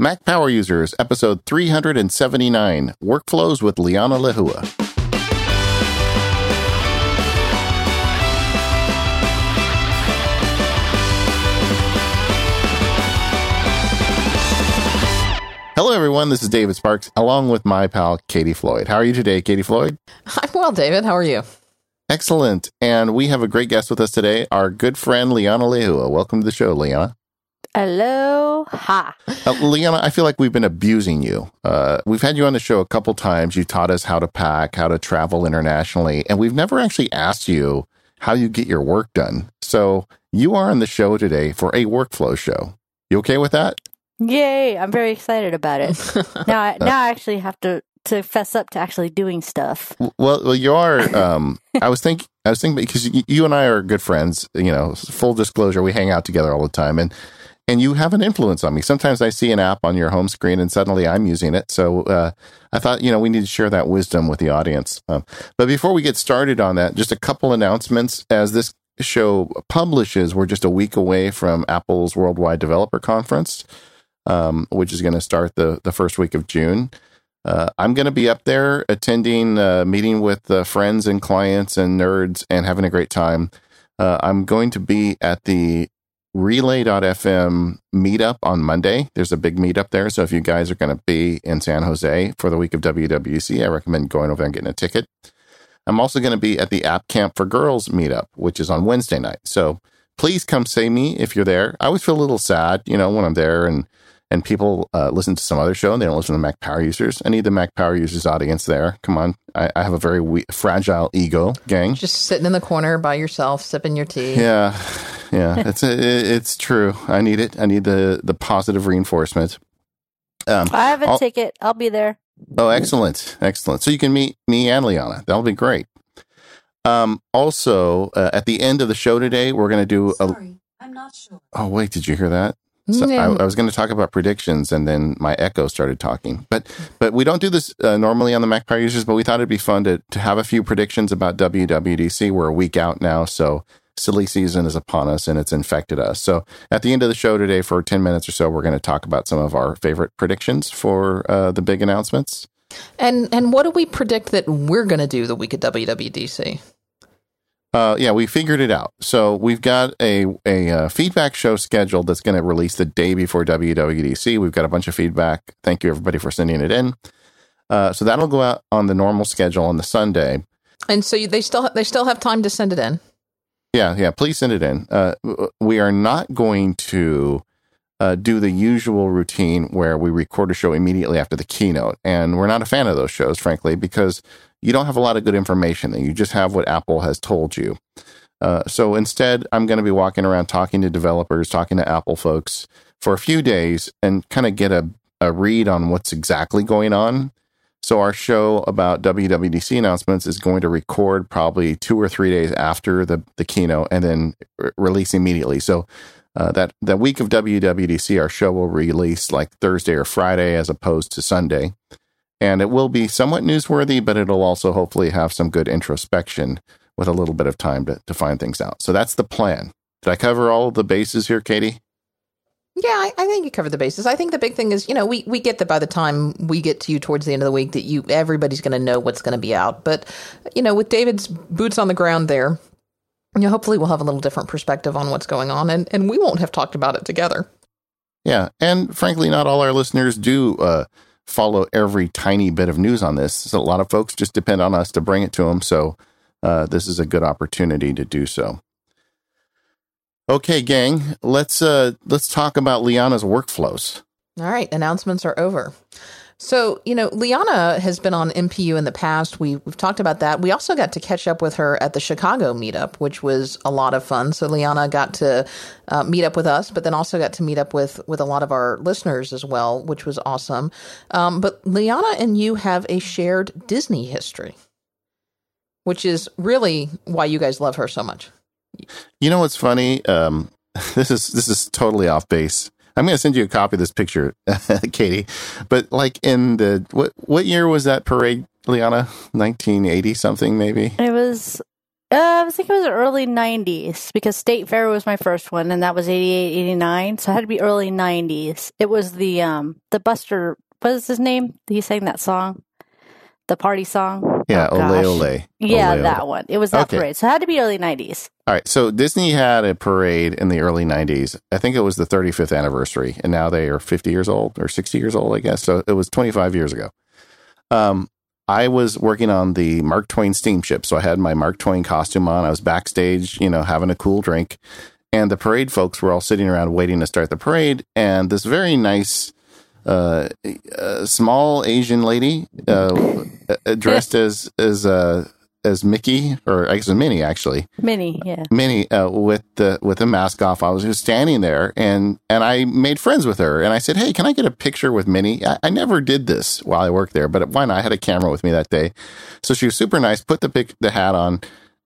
Mac Power Users, episode 379 Workflows with Liana Lehua. Hello, everyone. This is David Sparks, along with my pal Katie Floyd. How are you today, Katie Floyd? I'm well, David. How are you? Excellent. And we have a great guest with us today, our good friend Liana Lehua. Welcome to the show, Liana. Aloha. Uh, Liana, I feel like we've been abusing you. Uh, we've had you on the show a couple times. You taught us how to pack, how to travel internationally, and we've never actually asked you how you get your work done. So you are on the show today for a workflow show. You okay with that? Yay. I'm very excited about it. now, I, now I actually have to, to fess up to actually doing stuff. Well, well, you are. Um, I was thinking, I was thinking because you, you and I are good friends. You know, full disclosure, we hang out together all the time, and and you have an influence on me. Sometimes I see an app on your home screen and suddenly I'm using it. So uh, I thought, you know, we need to share that wisdom with the audience. Um, but before we get started on that, just a couple announcements. As this show publishes, we're just a week away from Apple's Worldwide Developer Conference, um, which is going to start the, the first week of June. Uh, I'm going to be up there attending, uh, meeting with uh, friends and clients and nerds and having a great time. Uh, I'm going to be at the relay.fm meetup on Monday. There's a big meetup there. So if you guys are going to be in San Jose for the week of WWDC, I recommend going over and getting a ticket. I'm also going to be at the App Camp for Girls meetup, which is on Wednesday night. So please come see me if you're there. I always feel a little sad, you know, when I'm there and and people uh, listen to some other show and they don't listen to Mac Power Users. I need the Mac Power Users audience there. Come on. I, I have a very we- fragile ego, gang. Just sitting in the corner by yourself, sipping your tea. Yeah. Yeah. it's, a, it's true. I need it. I need the, the positive reinforcement. Um, I have a I'll, ticket. I'll be there. Oh, excellent. Excellent. So you can meet me and Liana. That'll be great. Um, also, uh, at the end of the show today, we're going to do Sorry, a. I'm not sure. Oh, wait. Did you hear that? So I, I, was going to talk about predictions, and then my Echo started talking. But but we don't do this uh, normally on the Mac Power users. But we thought it'd be fun to to have a few predictions about WWDC. We're a week out now, so silly season is upon us, and it's infected us. So at the end of the show today, for ten minutes or so, we're going to talk about some of our favorite predictions for uh, the big announcements. And and what do we predict that we're going to do the week of WWDC? Uh, yeah, we figured it out. So we've got a a uh, feedback show scheduled that's going to release the day before WWDC. We've got a bunch of feedback. Thank you everybody for sending it in. Uh, so that'll go out on the normal schedule on the Sunday. And so they still they still have time to send it in. Yeah, yeah. Please send it in. Uh, we are not going to uh, do the usual routine where we record a show immediately after the keynote, and we're not a fan of those shows, frankly, because you don't have a lot of good information there. You just have what Apple has told you. Uh, so instead, I'm going to be walking around talking to developers, talking to Apple folks for a few days and kind of get a, a read on what's exactly going on. So our show about WWDC announcements is going to record probably two or three days after the, the keynote and then re- release immediately. So uh, that that week of WWDC, our show will release like Thursday or Friday as opposed to Sunday and it will be somewhat newsworthy, but it'll also hopefully have some good introspection with a little bit of time to, to find things out. So that's the plan. Did I cover all the bases here, Katie? Yeah, I, I, think you covered the bases. I think the big thing is, you know, we, we get that by the time we get to you towards the end of the week that you everybody's going to know what's going to be out. But, you know, with David's boots on the ground there, you know, hopefully we'll have a little different perspective on what's going on and, and we won't have talked about it together. Yeah. And frankly, not all our listeners do uh, follow every tiny bit of news on this. So a lot of folks just depend on us to bring it to them. So uh, this is a good opportunity to do so. Okay, gang, let's uh, let's talk about Liana's workflows. All right, announcements are over. So, you know, Liana has been on MPU in the past. We, we've talked about that. We also got to catch up with her at the Chicago meetup, which was a lot of fun. So, Liana got to uh, meet up with us, but then also got to meet up with, with a lot of our listeners as well, which was awesome. Um, but Liana and you have a shared Disney history, which is really why you guys love her so much. You know what's funny? Um, this is this is totally off base. I'm going to send you a copy of this picture, Katie. But like in the what what year was that parade, Liana? 1980 something maybe. It was Uh, I think it was early 90s because State Fair was my first one and that was 88, 89. So it had to be early 90s. It was the, um, the Buster, what is his name? He sang that song, the party song. Yeah, Oh, Ole. Ole. Yeah, Ole, that Ole. one. It was that Okay. parade. So it had to be early 90s. All right. So Disney had a parade in the early 90s. I think it was the 35th anniversary, and now they are 50 years old or 60 years old, I guess. So it was 25 years ago. Um, I was working on the Mark Twain steamship. So I had my Mark Twain costume on. I was backstage, you know, having a cool drink. And the parade folks were all sitting around waiting to start the parade. And this very nice, uh, uh, small Asian lady, uh, dressed as, as, uh, as Mickey, or I guess Minnie actually, Mini, yeah. Minnie uh, with the with the mask off. I was just standing there, and and I made friends with her. And I said, "Hey, can I get a picture with Minnie?" I, I never did this while I worked there, but why not? I had a camera with me that day, so she was super nice. Put the pic, the hat on.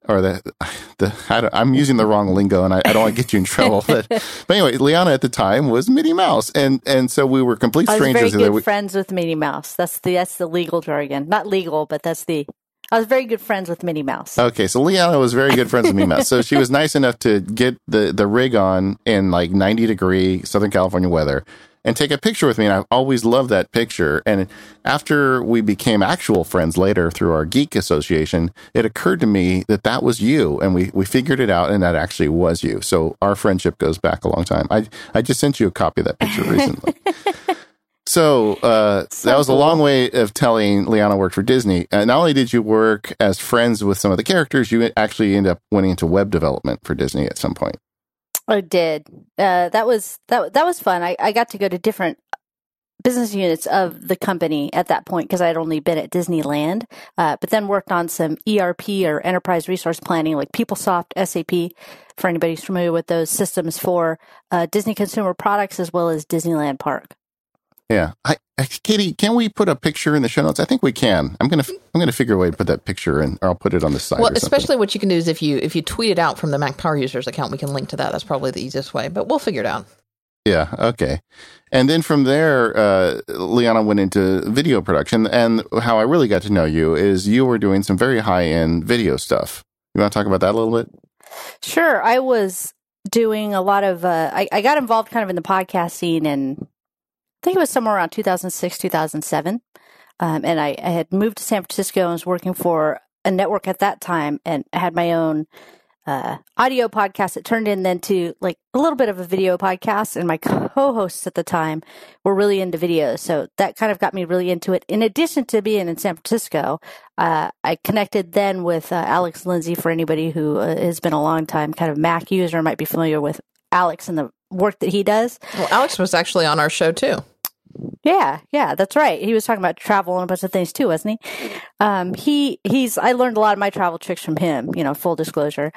Or the the I I'm using the wrong lingo and I, I don't want to get you in trouble. But, but anyway, Liana at the time was Minnie Mouse, and and so we were complete I was very strangers. good We- friends with Minnie Mouse. That's the that's the legal jargon. Not legal, but that's the. I was very good friends with Minnie Mouse. Okay, so Liana was very good friends with Minnie Mouse. So she was nice enough to get the the rig on in like 90 degree Southern California weather and take a picture with me. And I've always loved that picture. And after we became actual friends later through our geek association, it occurred to me that that was you, and we we figured it out, and that actually was you. So our friendship goes back a long time. I I just sent you a copy of that picture recently. So uh, So that was a long way of telling Liana worked for Disney. Uh, not only did you work as friends with some of the characters, you actually end up went into web development for Disney at some point. I did. Uh, that was that that was fun. I, I got to go to different business units of the company at that point because I had only been at Disneyland, uh, but then worked on some ERP or enterprise resource planning like PeopleSoft, SAP. For anybody who's familiar with those systems for uh, Disney consumer products as well as Disneyland Park. Yeah, I, I, Katie, can we put a picture in the show notes? I think we can. I'm gonna I'm gonna figure a way to put that picture in, or I'll put it on the side. Well, or especially what you can do is if you if you tweet it out from the Mac Power Users account, we can link to that. That's probably the easiest way, but we'll figure it out. Yeah. Okay. And then from there, uh, Liana went into video production. And how I really got to know you is you were doing some very high end video stuff. You want to talk about that a little bit? Sure. I was doing a lot of, uh, I, I got involved kind of in the podcast scene and I think it was somewhere around 2006, 2007. Um, and I, I had moved to San Francisco and was working for a network at that time and I had my own uh, audio podcast. It turned in then to like a little bit of a video podcast. And my co hosts at the time were really into videos. So that kind of got me really into it. In addition to being in San Francisco, uh, I connected then with uh, Alex Lindsay for anybody who uh, has been a long time kind of Mac user might be familiar with Alex and the work that he does. Well, Alex was actually on our show too. Yeah, yeah, that's right. He was talking about travel and a bunch of things too, wasn't he? Um, he he's I learned a lot of my travel tricks from him. You know, full disclosure.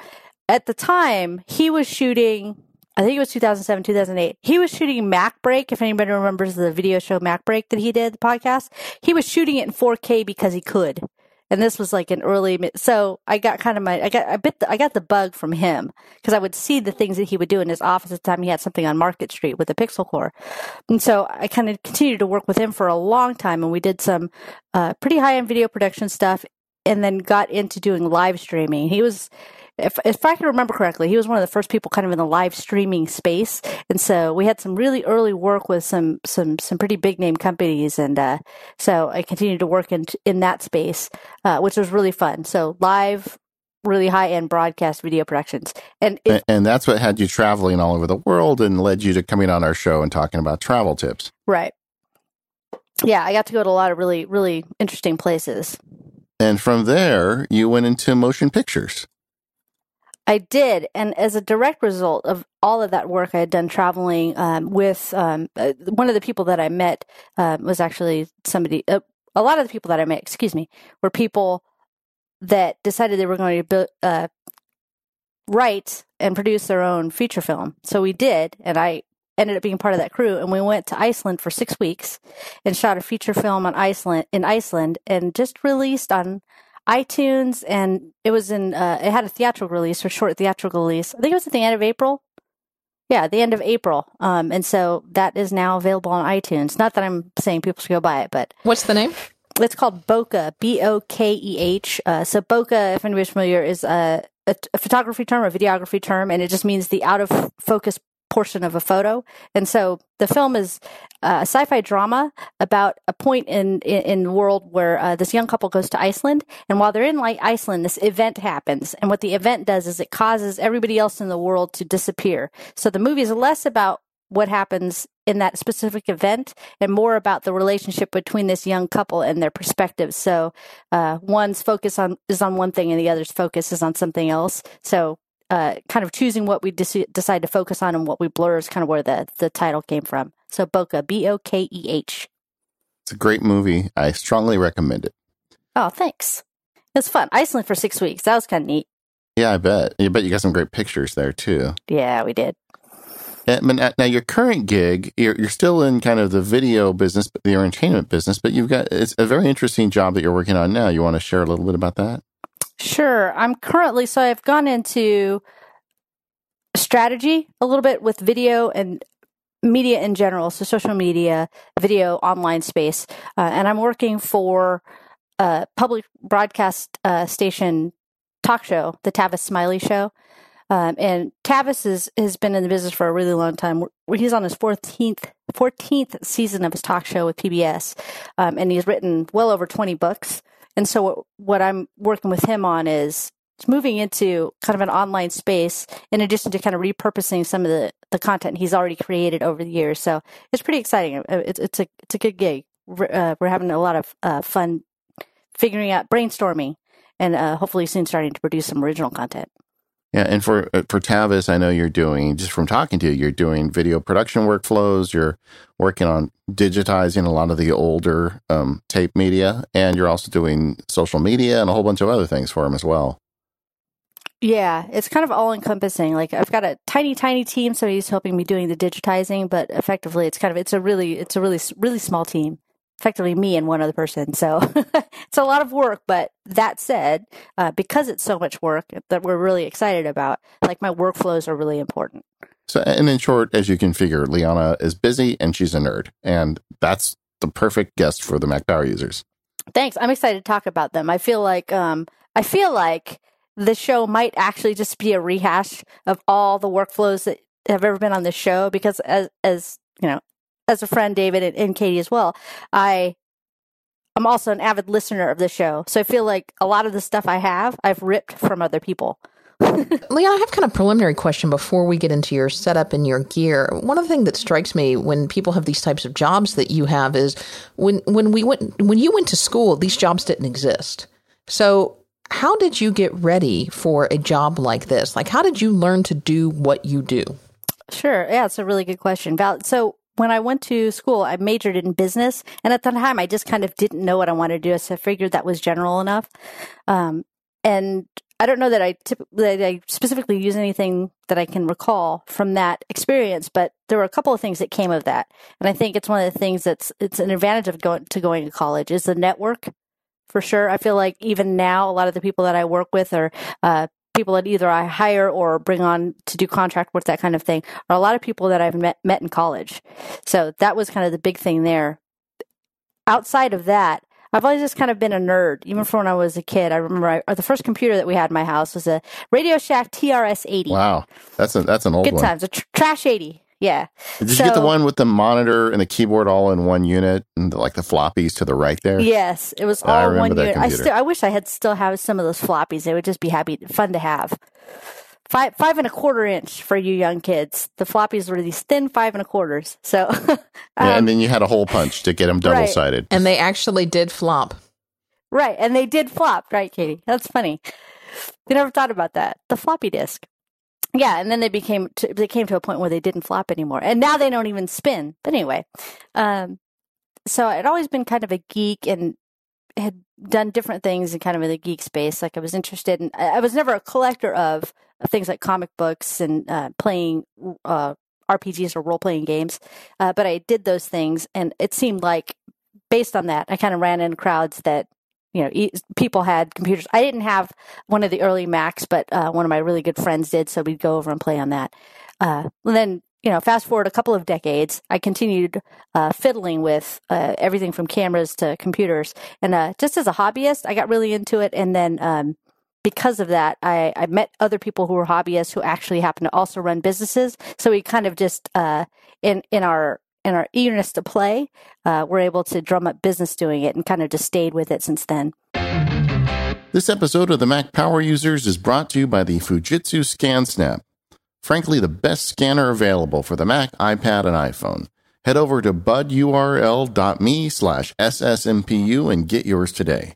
At the time, he was shooting. I think it was 2007, 2008. He was shooting MacBreak. If anybody remembers the video show MacBreak that he did, the podcast, he was shooting it in 4K because he could. And this was like an early, so I got kind of my, I got, I bit, the, I got the bug from him because I would see the things that he would do in his office at the time. He had something on Market Street with the Pixel Corps. And so I kind of continued to work with him for a long time and we did some, uh, pretty high end video production stuff and then got into doing live streaming. He was, if, if I can remember correctly, he was one of the first people kind of in the live streaming space. And so we had some really early work with some, some, some pretty big name companies. And, uh, so I continued to work in, in that space, uh, which was really fun. So live, really high end broadcast video productions. And if, And, and that's what had you traveling all over the world and led you to coming on our show and talking about travel tips. right. Yeah, I got to go to a lot of really, really interesting places. And from there, you went into motion pictures. I did, and as a direct result of all of that work I had done traveling um, with um, uh, one of the people that I met um, was actually somebody. Uh, a lot of the people that I met, excuse me, were people that decided they were going to build, uh, write and produce their own feature film. So we did, and I ended up being part of that crew. And we went to Iceland for six weeks and shot a feature film on Iceland in Iceland, and just released on iTunes, and it was in. Uh, it had a theatrical release or short theatrical release. I think it was at the end of April. Yeah, the end of April. Um, and so that is now available on iTunes. Not that I'm saying people should go buy it, but What's the name? it's called Bokeh, B O K E H. Uh, so Bokeh, if anybody's familiar, is uh, a, a photography term, a videography term, and it just means the out of focus portion of a photo. And so the film is uh, a sci-fi drama about a point in in, in the world where uh, this young couple goes to Iceland, and while they're in like Iceland, this event happens. And what the event does is it causes everybody else in the world to disappear. So the movie is less about what happens in that specific event and more about the relationship between this young couple and their perspectives. So, uh, one's focus on is on one thing and the other's focus is on something else. So, uh, kind of choosing what we de- decide to focus on and what we blur is kind of where the, the title came from. So, Bokeh, B O K E H. It's a great movie. I strongly recommend it. Oh, thanks. It was fun. Iceland for six weeks. That was kind of neat. Yeah, I bet. I bet you got some great pictures there too. Yeah, we did. And now, your current gig, you're, you're still in kind of the video business, the entertainment business, but you've got it's a very interesting job that you're working on now. You want to share a little bit about that? Sure. I'm currently so I've gone into strategy a little bit with video and media in general, so social media, video, online space, uh, and I'm working for a public broadcast uh, station talk show, the Tavis Smiley Show. Um, and Tavis is, has been in the business for a really long time. He's on his 14th, 14th season of his talk show with PBS. Um, and he's written well over 20 books. And so what, what I'm working with him on is moving into kind of an online space in addition to kind of repurposing some of the, the content he's already created over the years. So it's pretty exciting. Uh, it's, it's a, it's a good gig. Uh, we're having a lot of uh, fun figuring out brainstorming and uh, hopefully soon starting to produce some original content. Yeah, and for uh, for Tavis, I know you're doing just from talking to you, you're doing video production workflows. You're working on digitizing a lot of the older um, tape media, and you're also doing social media and a whole bunch of other things for him as well. Yeah, it's kind of all encompassing. Like I've got a tiny, tiny team, so he's helping me doing the digitizing, but effectively, it's kind of it's a really it's a really really small team effectively me and one other person. So it's a lot of work. But that said, uh, because it's so much work that we're really excited about, like my workflows are really important. So, and in short, as you can figure, Liana is busy and she's a nerd, and that's the perfect guest for the Mac Power users. Thanks. I'm excited to talk about them. I feel like um, I feel like the show might actually just be a rehash of all the workflows that have ever been on the show because as as you know as a friend, David and, and Katie as well, I I'm also an avid listener of the show. So I feel like a lot of the stuff I have, I've ripped from other people. Leon, I have kind of preliminary question before we get into your setup and your gear. One of the things that strikes me when people have these types of jobs that you have is when when we went when you went to school, these jobs didn't exist. So how did you get ready for a job like this? Like how did you learn to do what you do? Sure. Yeah, it's a really good question. Val, so when I went to school, I majored in business, and at the time, I just kind of didn't know what I wanted to do. So I figured that was general enough. Um, and I don't know that I, tip, that I specifically use anything that I can recall from that experience, but there were a couple of things that came of that, and I think it's one of the things that's it's an advantage of going to going to college is the network. For sure, I feel like even now, a lot of the people that I work with are uh, people that either I hire or bring on to do contract work, that kind of thing, are a lot of people that I've met, met in college. So that was kind of the big thing there. Outside of that, I've always just kind of been a nerd, even from when I was a kid. I remember I, the first computer that we had in my house was a Radio Shack TRS 80. Wow, that's a that's an old Good one. times, a tr- trash 80. Yeah. Did you get the one with the monitor and the keyboard all in one unit and the, like the floppies to the right there? Yes, it was I all remember one that unit. I computer. still, I wish I had still have some of those floppies. They would just be happy, fun to have. Five, five and a quarter inch for you young kids. The floppies were these thin five and a quarters. So, Yeah, um, and then you had a hole punch to get them double sided. And they actually did flop. right, and they did flop, right, Katie? That's funny. You never thought about that. The floppy disk. Yeah, and then they became to, they came to a point where they didn't flop anymore, and now they don't even spin. But anyway, um, so I'd always been kind of a geek and had done different things in kind of in the geek space. Like I was interested in, I was never a collector of things like comic books and uh, playing uh, RPGs or role playing games, uh, but I did those things, and it seemed like based on that, I kind of ran in crowds that you know people had computers. I didn't have one of the early Macs, but uh, one of my really good friends did, so we'd go over and play on that. Uh, then you know, fast forward a couple of decades, I continued uh, fiddling with uh, everything from cameras to computers, and uh, just as a hobbyist, I got really into it, and then um, because of that, I, I met other people who were hobbyists who actually happen to also run businesses. So we kind of just uh, in in our in our eagerness to play, uh, we're able to drum up business doing it and kind of just stayed with it since then. This episode of the Mac Power Users is brought to you by the Fujitsu ScanSnap. Frankly, the best scanner available for the Mac, iPad, and iPhone. Head over to budurl.me slash ssmpu and get yours today.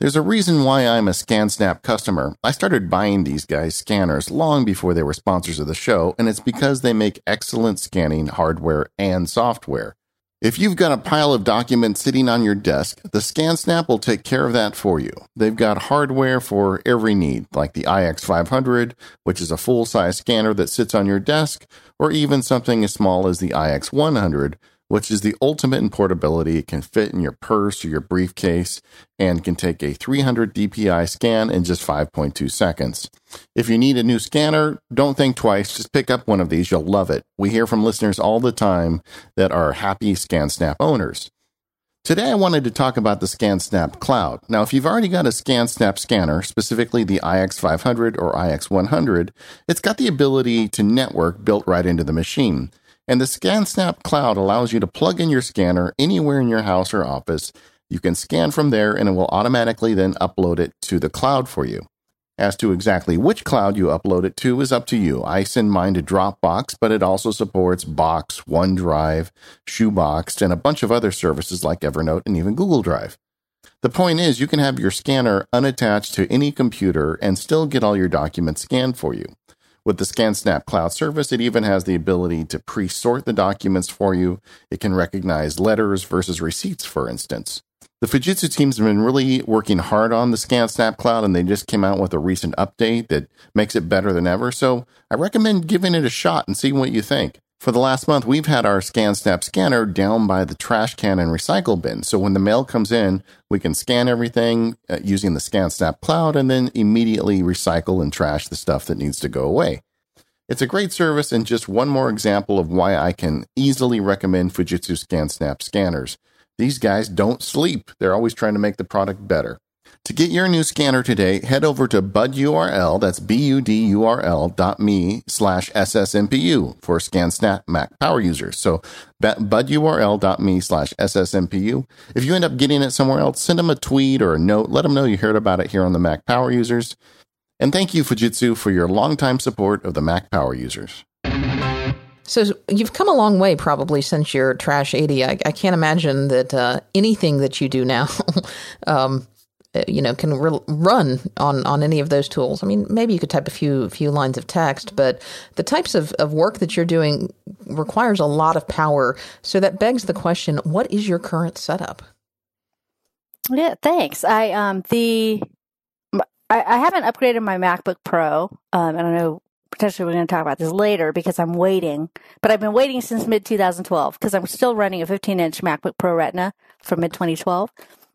There's a reason why I'm a ScanSnap customer. I started buying these guys' scanners long before they were sponsors of the show, and it's because they make excellent scanning hardware and software. If you've got a pile of documents sitting on your desk, the ScanSnap will take care of that for you. They've got hardware for every need, like the IX500, which is a full size scanner that sits on your desk, or even something as small as the IX100, which is the ultimate in portability. It can fit in your purse or your briefcase and can take a 300 DPI scan in just 5.2 seconds. If you need a new scanner, don't think twice. Just pick up one of these. You'll love it. We hear from listeners all the time that are happy ScanSnap owners. Today, I wanted to talk about the ScanSnap Cloud. Now, if you've already got a ScanSnap scanner, specifically the IX500 or IX100, it's got the ability to network built right into the machine. And the ScanSnap Cloud allows you to plug in your scanner anywhere in your house or office. You can scan from there and it will automatically then upload it to the cloud for you. As to exactly which cloud you upload it to is up to you. I send mine to Dropbox, but it also supports Box, OneDrive, Shoebox, and a bunch of other services like Evernote and even Google Drive. The point is, you can have your scanner unattached to any computer and still get all your documents scanned for you. With the ScanSnap Cloud service, it even has the ability to pre sort the documents for you. It can recognize letters versus receipts, for instance. The Fujitsu team's been really working hard on the ScanSnap Cloud, and they just came out with a recent update that makes it better than ever. So I recommend giving it a shot and seeing what you think. For the last month, we've had our ScanSnap scanner down by the trash can and recycle bin. So when the mail comes in, we can scan everything uh, using the ScanSnap cloud and then immediately recycle and trash the stuff that needs to go away. It's a great service and just one more example of why I can easily recommend Fujitsu ScanSnap scanners. These guys don't sleep. They're always trying to make the product better. To get your new scanner today, head over to budurl, that's B-U-D-U-R-L dot me slash SSMPU for ScanSnap Mac power users. So budurl dot me slash SSMPU. If you end up getting it somewhere else, send them a tweet or a note. Let them know you heard about it here on the Mac power users. And thank you, Fujitsu, for your longtime support of the Mac power users. So you've come a long way probably since your Trash 80. I, I can't imagine that uh, anything that you do now um, you know can re- run on on any of those tools. I mean maybe you could type a few few lines of text but the types of, of work that you're doing requires a lot of power. So that begs the question what is your current setup? Yeah thanks. I um the i, I haven't upgraded my macbook pro um and i know potentially we're going to talk about this later because i'm waiting but i've been waiting since mid 2012 because i'm still running a 15 inch macbook pro retina from mid 2012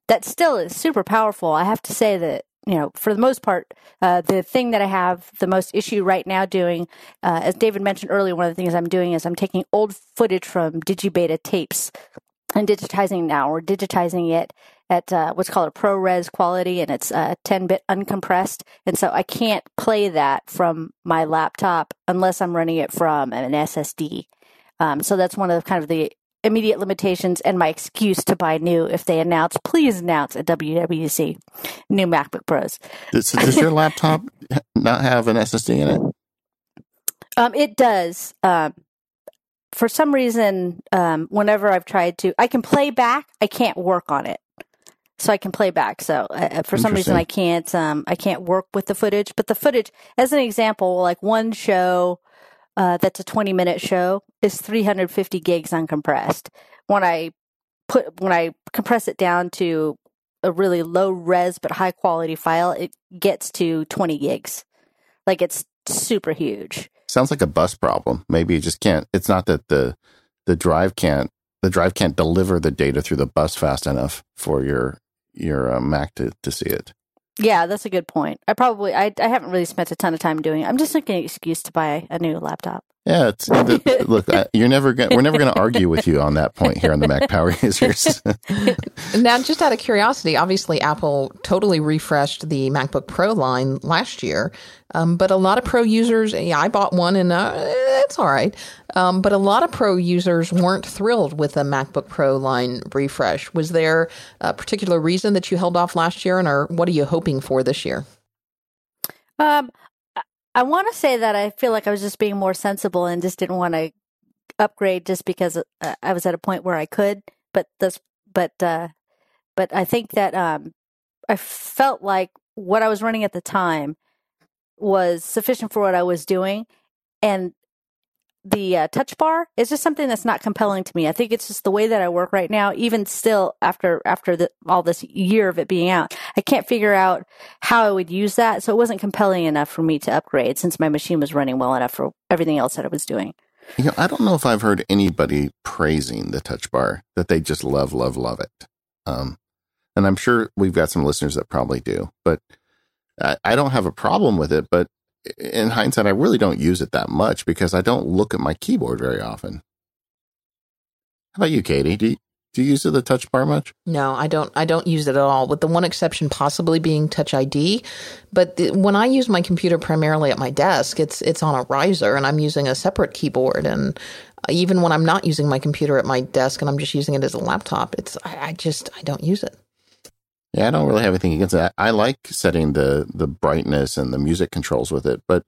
that still is super powerful. I have to say that you know, for the most part, uh, the thing that I have the most issue right now doing, uh, as David mentioned earlier, one of the things I'm doing is I'm taking old footage from digibeta tapes and digitizing now. We're digitizing it at uh, what's called a ProRes quality, and it's 10 uh, bit uncompressed. And so I can't play that from my laptop unless I'm running it from an SSD. Um, so that's one of the kind of the immediate limitations and my excuse to buy new if they announce, please announce at WWDC new MacBook Pros. Does, does your laptop not have an SSD in it? Um, it does. Um, for some reason, um, whenever I've tried to, I can play back. I can't work on it, so I can play back. So uh, uh for some reason, I can't. Um, I can't work with the footage. But the footage, as an example, like one show uh, that's a 20 minute show is 350 gigs uncompressed. When I put when I compress it down to a really low res but high quality file, it gets to 20 gigs. Like it's super huge. Sounds like a bus problem. Maybe you just can't. It's not that the the drive can't the drive can't deliver the data through the bus fast enough for your your uh, Mac to to see it. Yeah, that's a good point. I probably I I haven't really spent a ton of time doing it. I'm just looking an excuse to buy a new laptop. Yeah, it's, the, look, I, you're never gonna, we're never going to argue with you on that point here on the Mac Power Users. now, just out of curiosity, obviously Apple totally refreshed the MacBook Pro line last year, um, but a lot of Pro users, yeah, I bought one and uh, it's all right, um, but a lot of Pro users weren't thrilled with the MacBook Pro line refresh. Was there a particular reason that you held off last year, and or what are you hoping for this year? Um, I want to say that I feel like I was just being more sensible and just didn't want to upgrade just because uh, I was at a point where I could. But this, but uh, but I think that um, I felt like what I was running at the time was sufficient for what I was doing, and the uh, touch bar is just something that's not compelling to me. I think it's just the way that I work right now. Even still, after after the, all this year of it being out, I can't figure out how I would use that. So it wasn't compelling enough for me to upgrade since my machine was running well enough for everything else that I was doing. You know, I don't know if I've heard anybody praising the touch bar that they just love, love, love it. Um, and I'm sure we've got some listeners that probably do, but I, I don't have a problem with it. But in hindsight, I really don't use it that much because I don't look at my keyboard very often. How about you, Katie? Do you, do you use it the touch bar much? No, I don't. I don't use it at all. With the one exception possibly being Touch ID, but the, when I use my computer primarily at my desk, it's it's on a riser, and I'm using a separate keyboard. And even when I'm not using my computer at my desk and I'm just using it as a laptop, it's I, I just I don't use it. Yeah, I don't really have anything against that. I like setting the the brightness and the music controls with it, but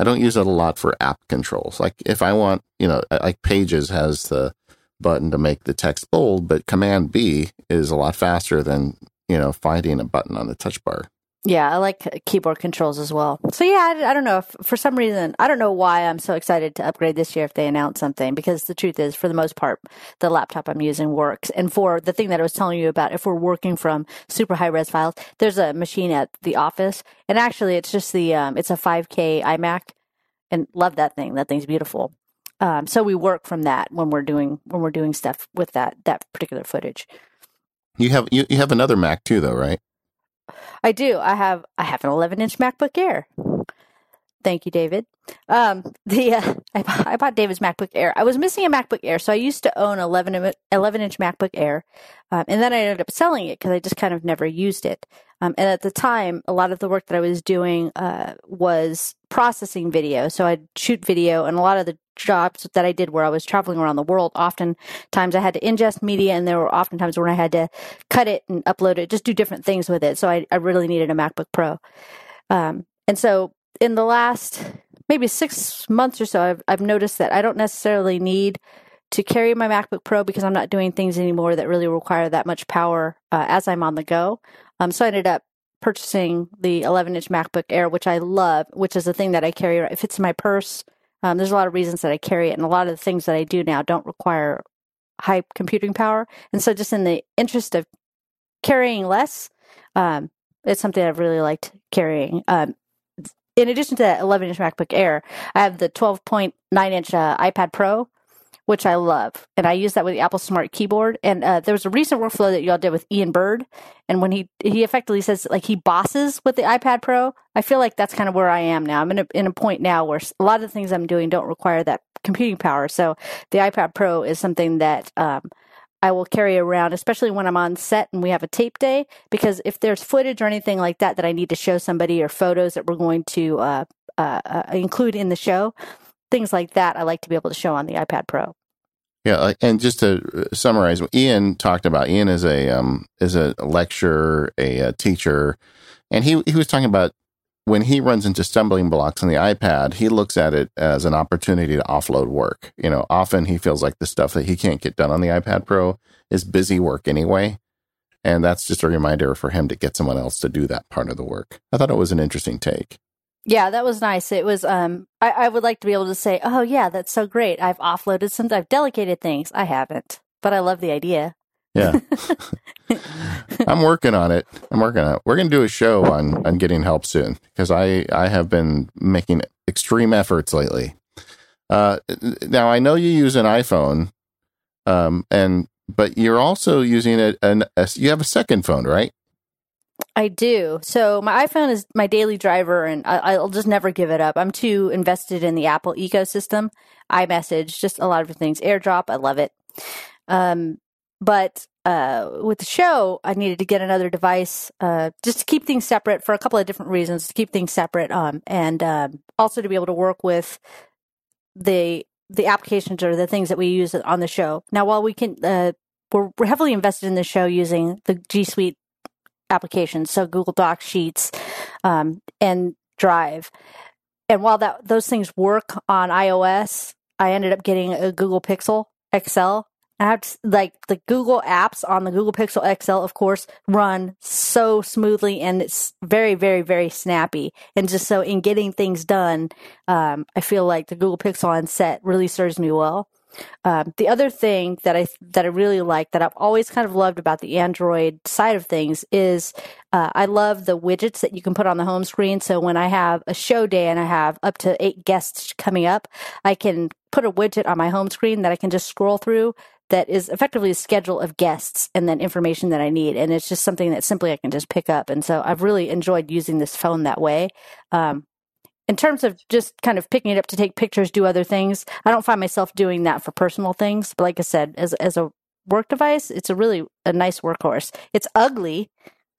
I don't use it a lot for app controls. Like if I want, you know, like Pages has the button to make the text bold, but Command B is a lot faster than, you know, finding a button on the touch bar. Yeah, I like keyboard controls as well. So yeah, I, I, don't know if for some reason I don't know why I'm so excited to upgrade this year if they announce something because the truth is for the most part the laptop I'm using works. And for the thing that I was telling you about, if we're working from super high res files, there's a machine at the office, and actually it's just the um, it's a 5K iMac, and love that thing. That thing's beautiful. Um, so we work from that when we're doing when we're doing stuff with that that particular footage. You have you, you have another Mac too, though, right? I do. I have I have an 11 inch MacBook Air. Thank you, David. Um, the uh, I, bought, I bought David's MacBook Air. I was missing a MacBook Air, so I used to own 11, 11 inch MacBook Air, um, and then I ended up selling it because I just kind of never used it. Um, and at the time, a lot of the work that I was doing uh, was processing video. So I'd shoot video, and a lot of the jobs that I did where I was traveling around the world, oftentimes I had to ingest media, and there were oftentimes when I had to cut it and upload it, just do different things with it. So I, I really needed a MacBook Pro. Um, and so in the last maybe six months or so, I've, I've noticed that I don't necessarily need to carry my MacBook Pro because I'm not doing things anymore that really require that much power uh, as I'm on the go. Um, so I ended up purchasing the 11 inch MacBook Air, which I love, which is the thing that I carry. It fits in my purse. Um, there's a lot of reasons that I carry it, and a lot of the things that I do now don't require high computing power. And so, just in the interest of carrying less, um, it's something I've really liked carrying. Um, in addition to that 11 inch MacBook Air, I have the 12.9 inch uh, iPad Pro, which I love. And I use that with the Apple Smart Keyboard. And uh, there was a recent workflow that y'all did with Ian Byrd. And when he he effectively says like he bosses with the iPad Pro, I feel like that's kind of where I am now. I'm in a, in a point now where a lot of the things I'm doing don't require that computing power. So the iPad Pro is something that um, I will carry around, especially when I'm on set and we have a tape day, because if there's footage or anything like that that I need to show somebody or photos that we're going to uh, uh, uh, include in the show, things like that, I like to be able to show on the iPad Pro. Yeah, and just to uh, summarize, Ian talked about Ian is a um, is a lecturer, a, a teacher, and he he was talking about when he runs into stumbling blocks on the iPad, he looks at it as an opportunity to offload work. You know, often he feels like the stuff that he can't get done on the iPad Pro is busy work anyway. And that's just a reminder for him to get someone else to do that part of the work. I thought it was an interesting take. Yeah, that was nice. It was um I, I would like to be able to say, Oh yeah, that's so great. I've offloaded some I've delegated things. I haven't. But I love the idea. Yeah. I'm working on it. I'm working on it. We're going to do a show on, on getting help soon because I, I have been making extreme efforts lately. Uh, now I know you use an iPhone, um, and, but you're also using a, an, a, you have a second phone, right? I do. So my iPhone is my daily driver, and I, will just never give it up. I'm too invested in the Apple ecosystem. iMessage, just a lot of things. AirDrop, I love it. Um, but uh, with the show, I needed to get another device uh, just to keep things separate for a couple of different reasons. To keep things separate, um, and um, also to be able to work with the the applications or the things that we use on the show. Now, while we can, uh, we're, we're heavily invested in the show using the G Suite applications, so Google Docs, Sheets, um, and Drive. And while that those things work on iOS, I ended up getting a Google Pixel XL. Apps like the Google apps on the Google Pixel XL, of course, run so smoothly and it's very, very, very snappy. And just so in getting things done, um, I feel like the Google Pixel on set really serves me well. Um, the other thing that I that I really like that I've always kind of loved about the Android side of things is uh, I love the widgets that you can put on the home screen. So when I have a show day and I have up to eight guests coming up, I can put a widget on my home screen that I can just scroll through that is effectively a schedule of guests and then information that I need. And it's just something that simply I can just pick up. And so I've really enjoyed using this phone that way. Um, in terms of just kind of picking it up to take pictures, do other things, I don't find myself doing that for personal things. But like I said, as as a work device, it's a really a nice workhorse. It's ugly.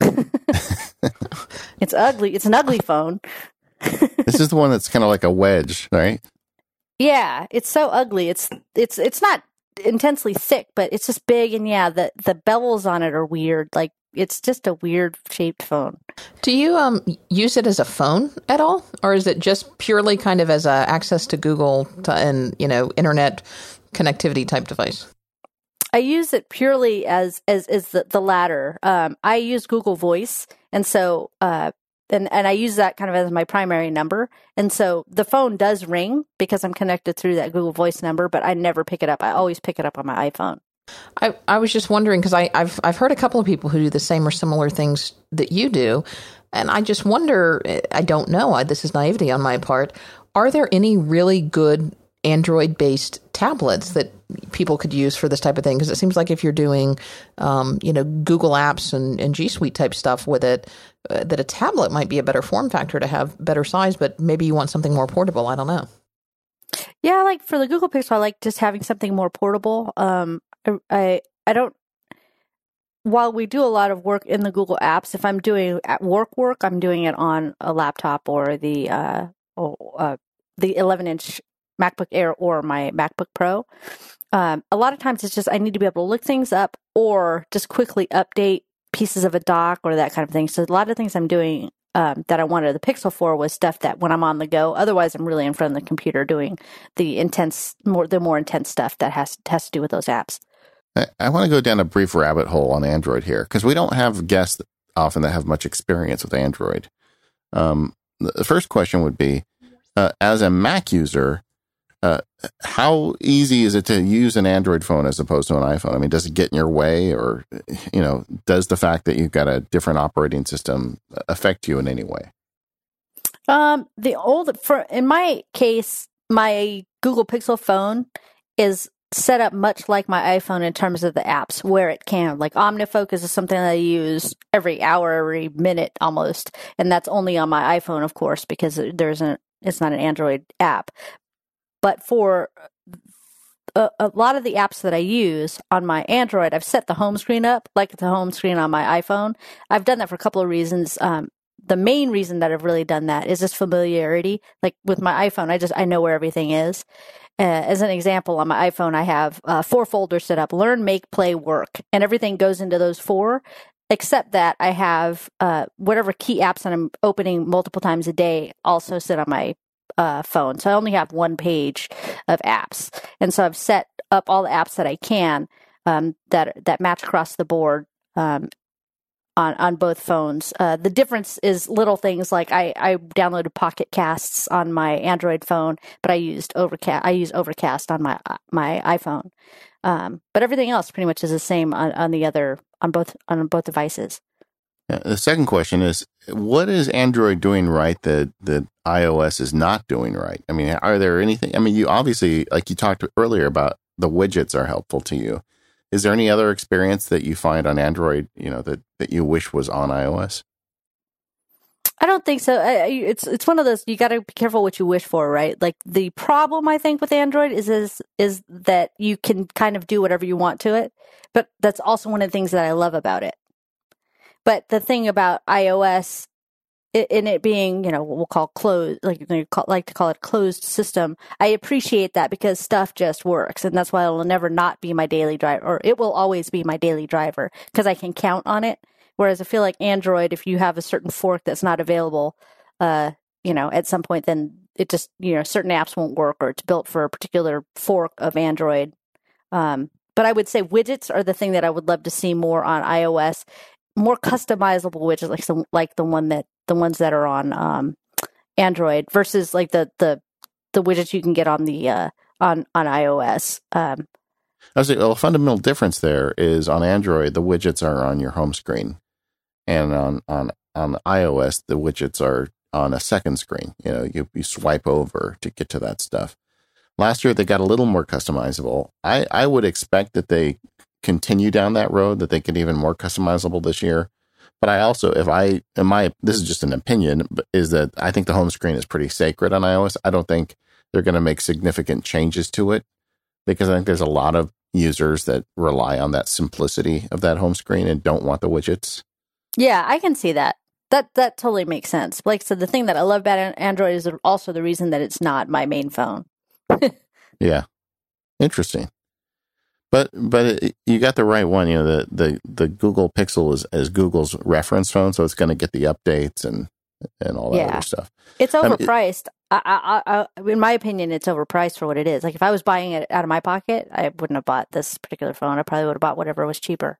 it's ugly. It's an ugly phone. this is the one that's kind of like a wedge, right? Yeah, it's so ugly. It's it's it's not intensely thick, but it's just big and yeah, the the bevels on it are weird. Like it's just a weird shaped phone. Do you um use it as a phone at all, or is it just purely kind of as a access to Google to, and you know internet connectivity type device? I use it purely as as as the, the latter. Um, I use Google Voice, and so uh, and and I use that kind of as my primary number. And so the phone does ring because I'm connected through that Google Voice number, but I never pick it up. I always pick it up on my iPhone. I, I was just wondering because I've I've heard a couple of people who do the same or similar things that you do, and I just wonder. I don't know. I, this is naivety on my part. Are there any really good Android based tablets that people could use for this type of thing? Because it seems like if you're doing, um, you know, Google Apps and, and G Suite type stuff with it, uh, that a tablet might be a better form factor to have better size. But maybe you want something more portable. I don't know. Yeah, like for the Google Pixel, I like just having something more portable. Um, I I don't. While we do a lot of work in the Google Apps, if I'm doing at work work, I'm doing it on a laptop or the uh, oh, uh the 11 inch MacBook Air or my MacBook Pro. Um, a lot of times it's just I need to be able to look things up or just quickly update pieces of a doc or that kind of thing. So a lot of things I'm doing um, that I wanted the Pixel for was stuff that when I'm on the go. Otherwise, I'm really in front of the computer doing the intense, more the more intense stuff that has has to do with those apps. I, I want to go down a brief rabbit hole on Android here because we don't have guests often that have much experience with Android. Um, the first question would be, uh, as a Mac user, uh, how easy is it to use an Android phone as opposed to an iPhone? I mean, does it get in your way, or you know, does the fact that you've got a different operating system affect you in any way? Um, the old for in my case, my Google Pixel phone is set up much like my iPhone in terms of the apps where it can. Like OmniFocus is something that I use every hour, every minute almost, and that's only on my iPhone, of course, because there's an it's not an Android app. But for a, a, lot of the apps that I use on my Android, I've set the home screen up like the home screen on my iPhone. I've done that for a couple of reasons. Um, the main reason that I've really done that is just familiarity. Like with my iPhone, I just I know where everything is. Uh, as an example, on my iPhone, I have uh, four folders set up: learn, make, play, work, and everything goes into those four. Except that I have uh, whatever key apps that I'm opening multiple times a day also sit on my uh, phone. So I only have one page of apps, and so I've set up all the apps that I can um, that that match across the board um, on on both phones. Uh, the difference is little things like I, I downloaded Pocket Casts on my Android phone, but I used Overcast. I use Overcast on my my iPhone. Um, but everything else pretty much is the same on, on the other on both on both devices. The second question is, what is Android doing right that that iOS is not doing right? I mean, are there anything? I mean, you obviously, like you talked earlier about, the widgets are helpful to you. Is there any other experience that you find on Android, you know, that that you wish was on iOS? I don't think so. I, it's it's one of those you got to be careful what you wish for, right? Like the problem I think with Android is is is that you can kind of do whatever you want to it, but that's also one of the things that I love about it. But the thing about iOS in it being, you know, we'll call closed, like call, like to call it closed system, I appreciate that because stuff just works, and that's why it'll never not be my daily driver, or it will always be my daily driver because I can count on it. Whereas I feel like Android, if you have a certain fork that's not available, uh, you know, at some point, then it just, you know, certain apps won't work or it's built for a particular fork of Android. Um, but I would say widgets are the thing that I would love to see more on iOS, more customizable widgets like some, like the one that the ones that are on um, Android versus like the the the widgets you can get on the uh, on on iOS. Um, I was a fundamental difference there is on Android the widgets are on your home screen and on on on iOS the widgets are on a second screen. You know, you, you swipe over to get to that stuff. Last year they got a little more customizable. I I would expect that they continue down that road that they get even more customizable this year. But I also, if I, in my, this is just an opinion, is that I think the home screen is pretty sacred on iOS. I don't think they're going to make significant changes to it because I think there's a lot of users that rely on that simplicity of that home screen and don't want the widgets. Yeah, I can see that. That that totally makes sense. Like so the thing that I love about Android is also the reason that it's not my main phone. yeah. Interesting. But but it, you got the right one. You know the the the Google Pixel is is Google's reference phone, so it's going to get the updates and and all that yeah. other stuff. It's overpriced. I, I, I, in my opinion, it's overpriced for what it is. Like if I was buying it out of my pocket, I wouldn't have bought this particular phone. I probably would have bought whatever was cheaper.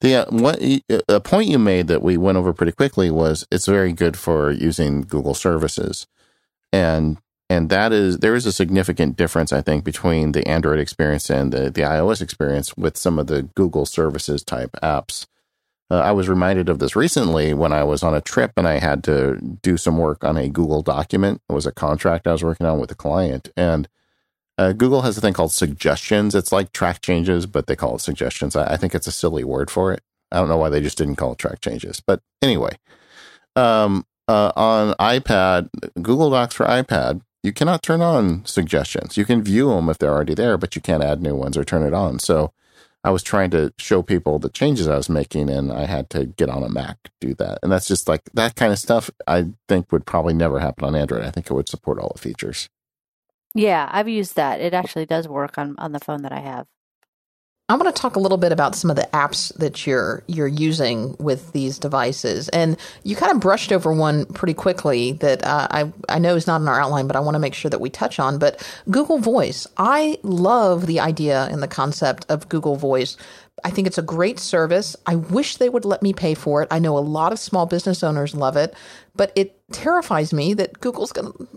The uh, what a point you made that we went over pretty quickly was it's very good for using Google services, and and that is there is a significant difference I think between the Android experience and the the iOS experience with some of the Google services type apps. Uh, I was reminded of this recently when I was on a trip and I had to do some work on a Google document. It was a contract I was working on with a client and uh, Google has a thing called suggestions. It's like track changes, but they call it suggestions. I, I, think it's a silly word for it. I don't know why they just didn't call it track changes. But anyway, um, uh, on iPad, Google Docs for iPad, you cannot turn on suggestions. You can view them if they're already there, but you can't add new ones or turn it on. So I was trying to show people the changes I was making, and I had to get on a Mac do that. And that's just like that kind of stuff. I think would probably never happen on Android. I think it would support all the features. Yeah, I've used that. It actually does work on, on the phone that I have. I want to talk a little bit about some of the apps that you're you're using with these devices, and you kind of brushed over one pretty quickly that uh, I I know is not in our outline, but I want to make sure that we touch on. But Google Voice, I love the idea and the concept of Google Voice. I think it's a great service. I wish they would let me pay for it. I know a lot of small business owners love it, but it terrifies me that Google's going to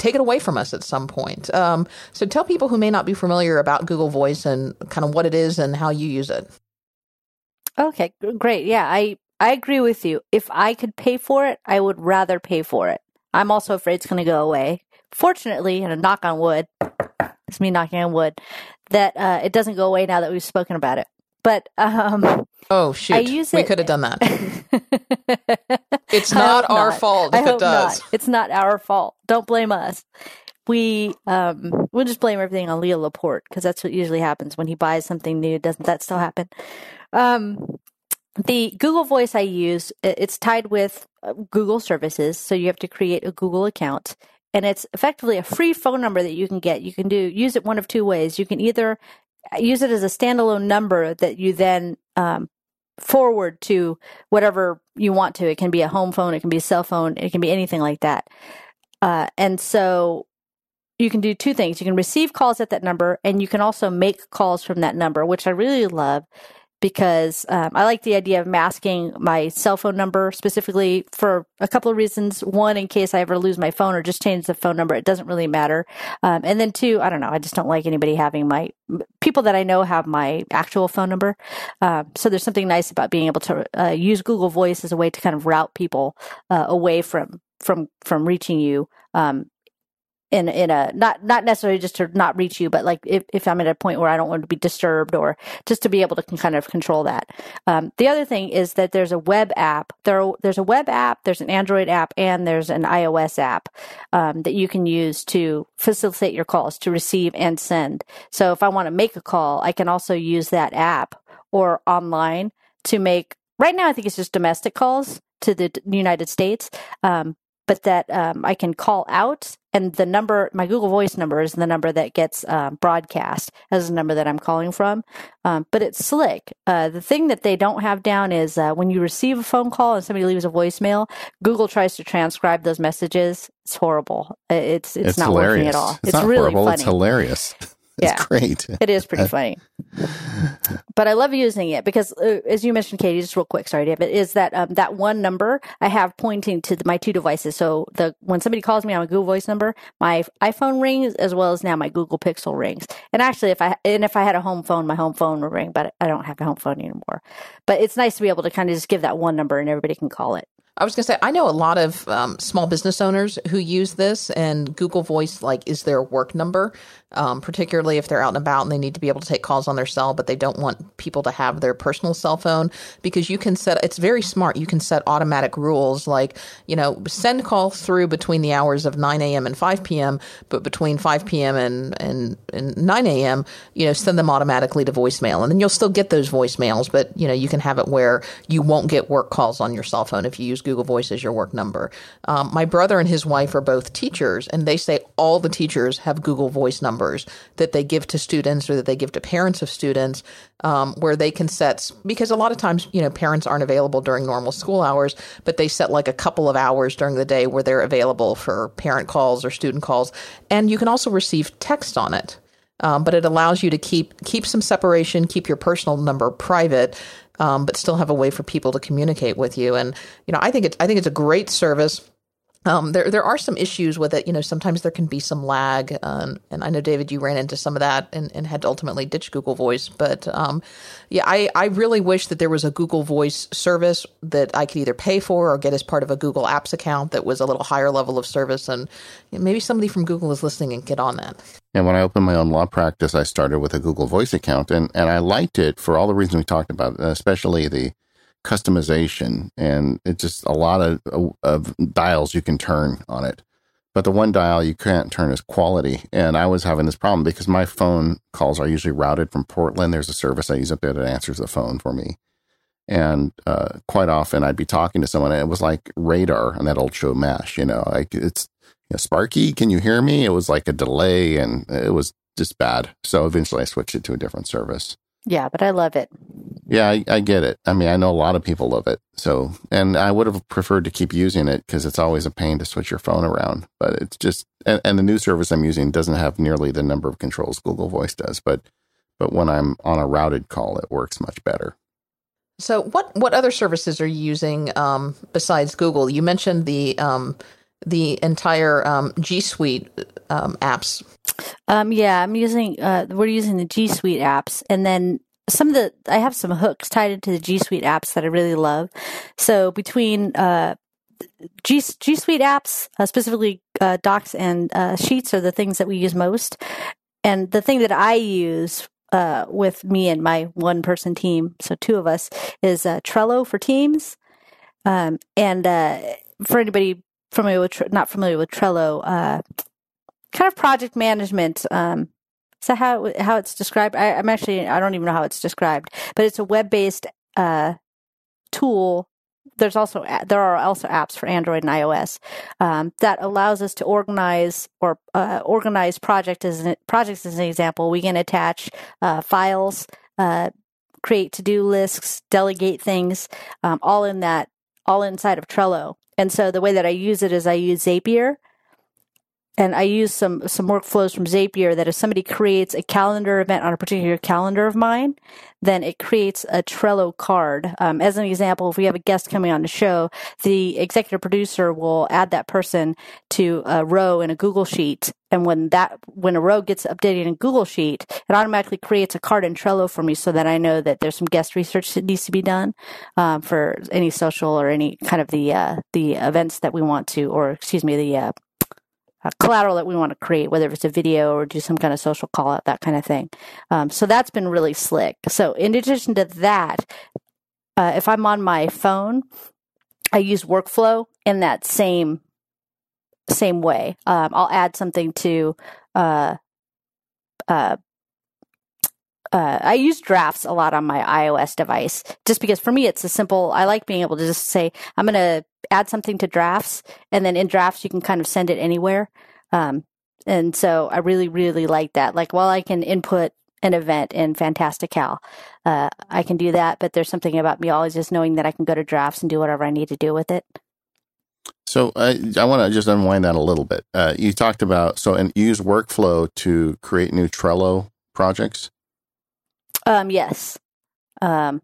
take it away from us at some point. Um, so tell people who may not be familiar about Google Voice and kind of what it is and how you use it. Okay, great. Yeah, I I agree with you. If I could pay for it, I would rather pay for it. I'm also afraid it's going to go away. Fortunately, and a knock on wood, it's me knocking on wood, that uh, it doesn't go away now that we've spoken about it. But um, oh shoot, I use it, we could have done that. it's not our not. fault if it does. Not. It's not our fault. Don't blame us. We um, we'll just blame everything on Leo Laporte because that's what usually happens when he buys something new. Doesn't that still happen? Um, the Google Voice I use it's tied with uh, Google services, so you have to create a Google account and it's effectively a free phone number that you can get. You can do use it one of two ways. You can either use it as a standalone number that you then um, forward to whatever you want to. It can be a home phone, it can be a cell phone, it can be anything like that. Uh, and so you can do two things. You can receive calls at that number, and you can also make calls from that number, which I really love because um, I like the idea of masking my cell phone number specifically for a couple of reasons. One, in case I ever lose my phone or just change the phone number, it doesn't really matter. Um, and then two, I don't know, I just don't like anybody having my people that I know have my actual phone number. Uh, so there's something nice about being able to uh, use Google Voice as a way to kind of route people uh, away from from from reaching you um, in in a not not necessarily just to not reach you, but like if, if I'm at a point where I don't want to be disturbed or just to be able to kind of control that. Um, the other thing is that there's a web app. There there's a web app, there's an Android app, and there's an iOS app um, that you can use to facilitate your calls to receive and send. So if I want to make a call, I can also use that app or online to make. Right now, I think it's just domestic calls to the United States. Um, but that um, I can call out, and the number, my Google Voice number, is the number that gets um, broadcast as the number that I'm calling from. Um, but it's slick. Uh, the thing that they don't have down is uh, when you receive a phone call and somebody leaves a voicemail, Google tries to transcribe those messages. It's horrible. It's it's, It's not hilarious. working at all. It's, It's, not really horrible. funny. It's hilarious. It's Yeah. great. It is pretty funny. But I love using it because, uh, as you mentioned, Katie, just real quick, sorry, David, is that um, that one number I have pointing to the, my two devices. So the when somebody calls me on a Google Voice number, my iPhone rings as well as now my Google Pixel rings. And actually, if I and if I had a home phone, my home phone would ring, but I don't have a home phone anymore. But it's nice to be able to kind of just give that one number and everybody can call it. I was going to say, I know a lot of um, small business owners who use this, and Google Voice like is their work number, um, particularly if they're out and about and they need to be able to take calls on their cell, but they don't want people to have their personal cell phone because you can set. It's very smart. You can set automatic rules like you know send calls through between the hours of 9 a.m. and 5 p.m., but between 5 p.m. and and, and 9 a.m. you know send them automatically to voicemail, and then you'll still get those voicemails, but you know you can have it where you won't get work calls on your cell phone if you use Google Voice as your work number. Um, my brother and his wife are both teachers, and they say all the teachers have Google Voice numbers that they give to students or that they give to parents of students, um, where they can set because a lot of times you know parents aren't available during normal school hours, but they set like a couple of hours during the day where they're available for parent calls or student calls, and you can also receive text on it. Um, but it allows you to keep keep some separation, keep your personal number private, um, but still have a way for people to communicate with you. And you know, I think it's I think it's a great service. Um, there there are some issues with it. You know, sometimes there can be some lag, um, and I know David, you ran into some of that and, and had to ultimately ditch Google Voice. But um, yeah, I I really wish that there was a Google Voice service that I could either pay for or get as part of a Google Apps account that was a little higher level of service. And you know, maybe somebody from Google is listening and get on that. And when I opened my own law practice, I started with a Google Voice account, and, and I liked it for all the reasons we talked about, especially the customization and it's just a lot of, of dials you can turn on it. But the one dial you can't turn is quality. And I was having this problem because my phone calls are usually routed from Portland. There's a service I use up there that answers the phone for me. And uh, quite often I'd be talking to someone and it was like radar on that old show MASH, you know, like it's know, Sparky, can you hear me? It was like a delay and it was just bad. So eventually I switched it to a different service. Yeah, but I love it. Yeah, I, I get it. I mean, I know a lot of people love it. So, and I would have preferred to keep using it because it's always a pain to switch your phone around. But it's just, and, and the new service I'm using doesn't have nearly the number of controls Google Voice does. But, but when I'm on a routed call, it works much better. So, what what other services are you using um, besides Google? You mentioned the um, the entire um, G Suite um, apps. Um, yeah, I'm using. Uh, we're using the G Suite apps, and then some of the. I have some hooks tied into the G Suite apps that I really love. So between uh, G G Suite apps, uh, specifically uh, Docs and uh, Sheets, are the things that we use most. And the thing that I use uh, with me and my one person team, so two of us, is uh, Trello for Teams. Um, and for anybody familiar with, not familiar with Trello, uh, kind of project management. Um, is that how how it's described? I, I'm actually I don't even know how it's described, but it's a web based uh, tool. There's also there are also apps for Android and iOS um, that allows us to organize or uh, organize project as an, projects as an example. We can attach uh, files, uh, create to do lists, delegate things, um, all in that all inside of Trello. And so the way that I use it is I use Zapier and I use some some workflows from Zapier that if somebody creates a calendar event on a particular calendar of mine, then it creates a Trello card. Um, as an example, if we have a guest coming on the show, the executive producer will add that person to a row in a Google Sheet, and when that when a row gets updated in Google Sheet, it automatically creates a card in Trello for me, so that I know that there's some guest research that needs to be done um, for any social or any kind of the uh, the events that we want to, or excuse me, the uh, uh, collateral that we want to create, whether it's a video or do some kind of social call out, that kind of thing. Um, so that's been really slick. So in addition to that, uh, if I'm on my phone, I use workflow in that same same way. Um, I'll add something to uh, uh, I use drafts a lot on my iOS device just because for me it's a simple. I like being able to just say I'm going to add something to drafts, and then in drafts you can kind of send it anywhere. Um, and so I really really like that. Like while I can input an event in Fantastical, uh, I can do that. But there's something about me always just knowing that I can go to drafts and do whatever I need to do with it. So uh, I want to just unwind that a little bit. Uh, you talked about so and use workflow to create new Trello projects. Um, yes. Um,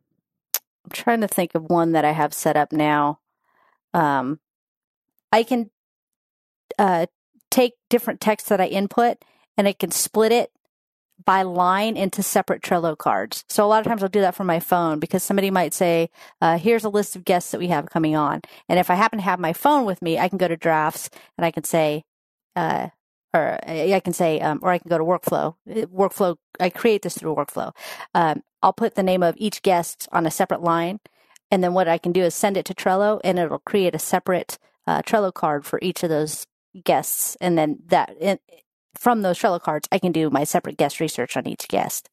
I'm trying to think of one that I have set up now. Um, I can uh, take different text that I input and I can split it by line into separate Trello cards. So a lot of times I'll do that from my phone because somebody might say, uh, here's a list of guests that we have coming on. And if I happen to have my phone with me, I can go to drafts and I can say, uh, or I can say, um, or I can go to workflow. Workflow, I create this through workflow. Um, I'll put the name of each guest on a separate line. And then what I can do is send it to Trello and it'll create a separate uh, Trello card for each of those guests. And then that, from those Trello cards, I can do my separate guest research on each guest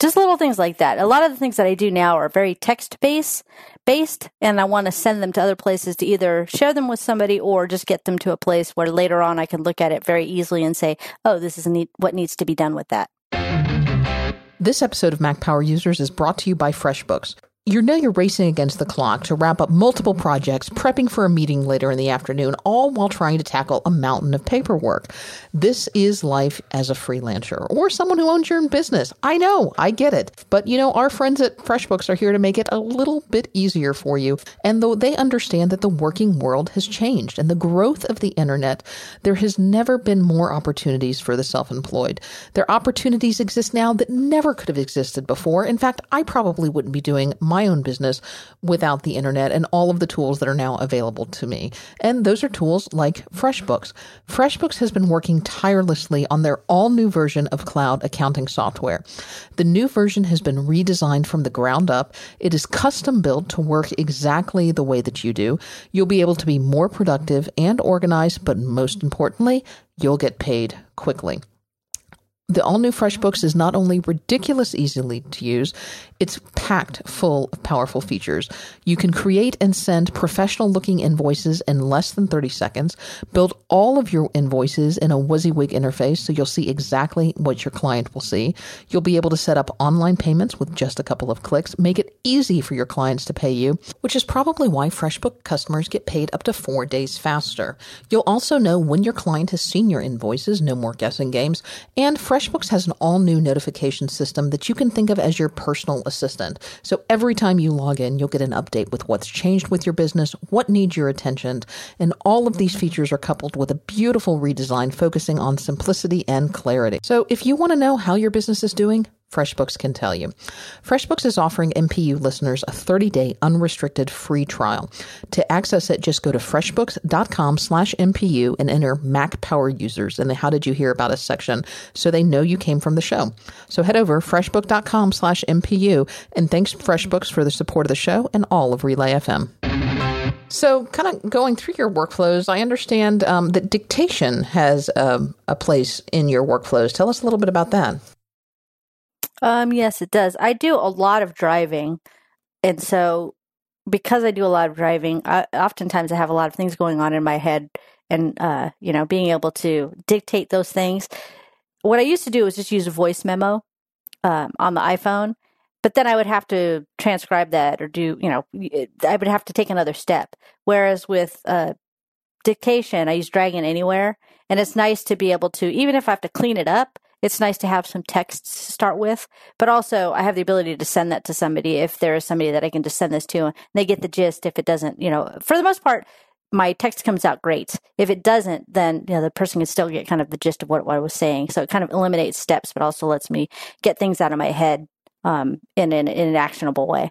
just little things like that. A lot of the things that I do now are very text based, based, and I want to send them to other places to either share them with somebody or just get them to a place where later on I can look at it very easily and say, "Oh, this is neat, what needs to be done with that." This episode of Mac Power Users is brought to you by FreshBooks. You know you're racing against the clock to wrap up multiple projects, prepping for a meeting later in the afternoon, all while trying to tackle a mountain of paperwork. This is life as a freelancer or someone who owns your own business. I know, I get it. But you know, our friends at FreshBooks are here to make it a little bit easier for you. And though they understand that the working world has changed and the growth of the internet, there has never been more opportunities for the self employed. Their opportunities exist now that never could have existed before. In fact, I probably wouldn't be doing my own business without the internet and all of the tools that are now available to me. And those are tools like FreshBooks. FreshBooks has been working tirelessly on their all new version of cloud accounting software. The new version has been redesigned from the ground up. It is custom built to work exactly the way that you do. You'll be able to be more productive and organized, but most importantly, you'll get paid quickly. The all new FreshBooks is not only ridiculous easily to use, it's packed full of powerful features. You can create and send professional looking invoices in less than 30 seconds, build all of your invoices in a WYSIWYG interface so you'll see exactly what your client will see. You'll be able to set up online payments with just a couple of clicks, make it easy for your clients to pay you, which is probably why FreshBook customers get paid up to four days faster. You'll also know when your client has seen your invoices, no more guessing games, and Fresh FreshBooks has an all new notification system that you can think of as your personal assistant. So every time you log in, you'll get an update with what's changed with your business, what needs your attention, and all of these features are coupled with a beautiful redesign focusing on simplicity and clarity. So if you want to know how your business is doing, FreshBooks can tell you. FreshBooks is offering MPU listeners a 30-day unrestricted free trial. To access it, just go to freshbooks.com slash MPU and enter Mac Power Users in the How Did You Hear About Us section so they know you came from the show. So head over freshbook.com slash MPU and thanks FreshBooks for the support of the show and all of Relay FM. So, kind of going through your workflows, I understand um, that dictation has um, a place in your workflows. Tell us a little bit about that. Um, yes, it does. I do a lot of driving, and so because I do a lot of driving, I, oftentimes I have a lot of things going on in my head, and uh, you know, being able to dictate those things. What I used to do was just use a voice memo um, on the iPhone, but then I would have to transcribe that or do, you know, I would have to take another step. Whereas with uh, dictation, I use Dragon Anywhere, and it's nice to be able to, even if I have to clean it up, it's nice to have some texts to start with, but also I have the ability to send that to somebody if there is somebody that I can just send this to and they get the gist. If it doesn't, you know, for the most part, my text comes out great. If it doesn't, then you know the person can still get kind of the gist of what, what I was saying. So it kind of eliminates steps, but also lets me get things out of my head um, in, in, in an actionable way.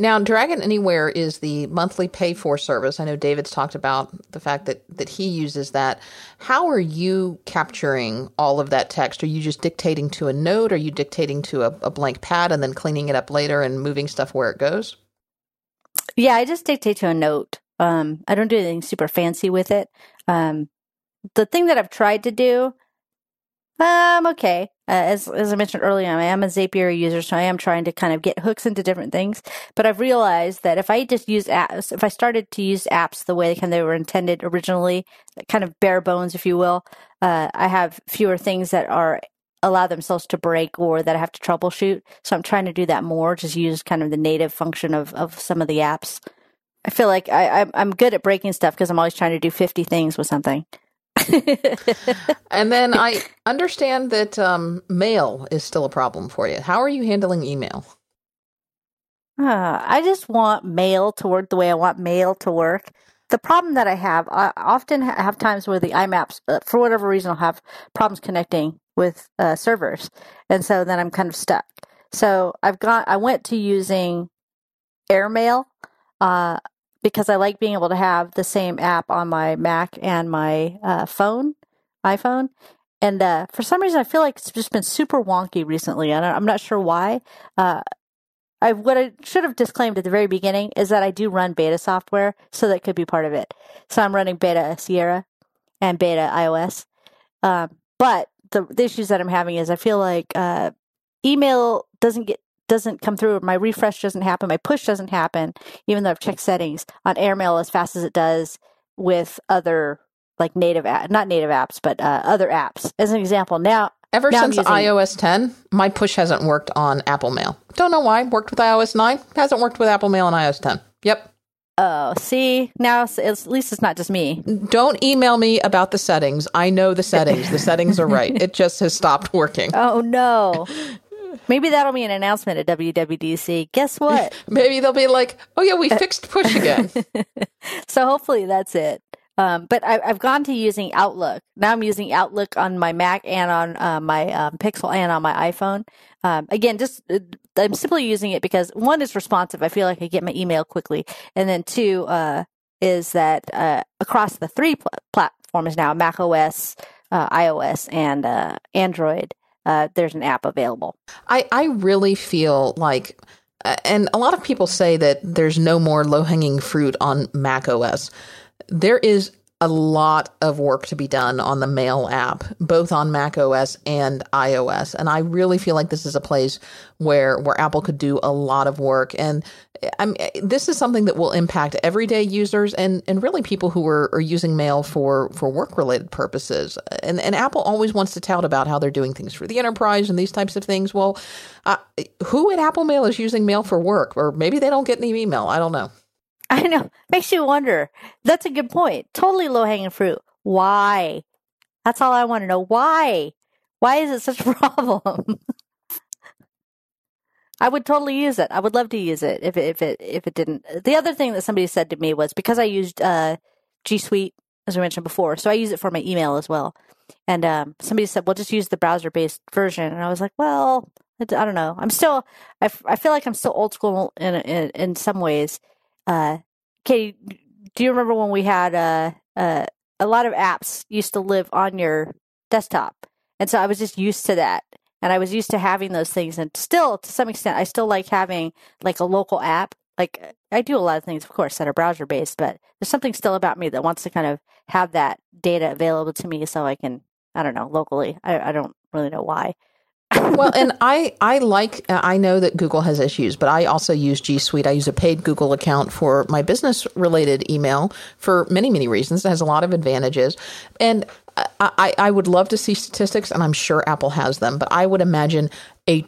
Now, Dragon Anywhere is the monthly pay for service. I know David's talked about the fact that, that he uses that. How are you capturing all of that text? Are you just dictating to a note? Are you dictating to a, a blank pad and then cleaning it up later and moving stuff where it goes? Yeah, I just dictate to a note. Um, I don't do anything super fancy with it. Um, the thing that I've tried to do um, okay. Uh, as as I mentioned earlier, I am a Zapier user, so I am trying to kind of get hooks into different things. But I've realized that if I just use apps, if I started to use apps the way they were intended originally, kind of bare bones, if you will, uh, I have fewer things that are allow themselves to break or that I have to troubleshoot. So I'm trying to do that more. Just use kind of the native function of of some of the apps. I feel like I, I'm good at breaking stuff because I'm always trying to do 50 things with something. and then I understand that um, mail is still a problem for you. How are you handling email? Uh, I just want mail to work the way I want mail to work. The problem that I have, I often have times where the IMAPs, uh, for whatever reason, will have problems connecting with uh, servers, and so then I'm kind of stuck. So I've got, I went to using AirMail. Uh, because I like being able to have the same app on my Mac and my uh, phone, iPhone. And uh, for some reason, I feel like it's just been super wonky recently, and I'm not sure why. Uh, I what I should have disclaimed at the very beginning is that I do run beta software, so that could be part of it. So I'm running beta Sierra and beta iOS. Um, but the, the, issues that I'm having is I feel like uh, email doesn't get doesn't come through, my refresh doesn't happen, my push doesn't happen, even though I've checked settings on AirMail as fast as it does with other like native app, not native apps, but uh, other apps. As an example, now ever now since using... iOS 10, my push hasn't worked on Apple Mail. Don't know why. Worked with iOS 9, hasn't worked with Apple Mail on iOS 10. Yep. Oh, see, now at least it's not just me. Don't email me about the settings. I know the settings. The settings are right. It just has stopped working. Oh no. Maybe that'll be an announcement at WWDC. Guess what? Maybe they'll be like, "Oh yeah, we fixed push again." so hopefully that's it. Um, but I, have gone to using Outlook. Now I'm using Outlook on my Mac and on uh, my um, Pixel and on my iPhone. Um, again, just uh, I'm simply using it because one is responsive. I feel like I get my email quickly, and then two uh, is that uh, across the three pl- platforms now, Mac OS, uh, iOS, and uh, Android uh, there's an app available. I, I really feel like, uh, and a lot of people say that there's no more low hanging fruit on Mac OS. There is a lot of work to be done on the Mail app, both on Mac OS and iOS. And I really feel like this is a place where where Apple could do a lot of work. And I'm this is something that will impact everyday users and and really people who are, are using Mail for for work related purposes. And and Apple always wants to tout about how they're doing things for the enterprise and these types of things. Well, uh, who at Apple Mail is using Mail for work, or maybe they don't get any email. I don't know. I know. Makes you wonder. That's a good point. Totally low hanging fruit. Why? That's all I want to know. Why? Why is it such a problem? I would totally use it. I would love to use it if it, if it if it didn't. The other thing that somebody said to me was because I used uh, G Suite as we mentioned before, so I use it for my email as well. And um, somebody said, "Well, just use the browser based version," and I was like, "Well, I don't know. I'm still. I, f- I feel like I'm still old school in in, in some ways." Uh, Katie, do you remember when we had uh, uh, a lot of apps used to live on your desktop? And so I was just used to that. And I was used to having those things. And still, to some extent, I still like having like a local app. Like I do a lot of things, of course, that are browser based, but there's something still about me that wants to kind of have that data available to me so I can, I don't know, locally. I, I don't really know why well, and I I like uh, I know that Google has issues, but I also use G Suite. I use a paid Google account for my business related email for many many reasons. It has a lot of advantages, and I, I would love to see statistics, and I'm sure Apple has them, but I would imagine a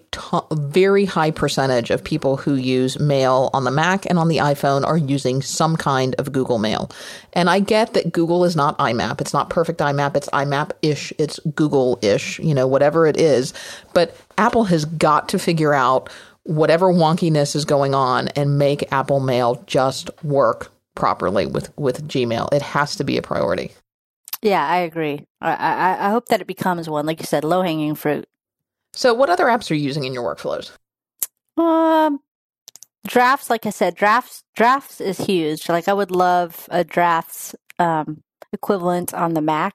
very high percentage of people who use Mail on the Mac and on the iPhone are using some kind of Google Mail. And I get that Google is not IMAP. It's not perfect IMAP. It's IMAP ish. It's Google ish, you know, whatever it is. But Apple has got to figure out whatever wonkiness is going on and make Apple Mail just work properly with, with Gmail. It has to be a priority. Yeah, I agree. I, I, I hope that it becomes one, like you said, low hanging fruit. So, what other apps are you using in your workflows? Um, drafts, like I said, drafts drafts is huge. Like I would love a drafts um, equivalent on the Mac.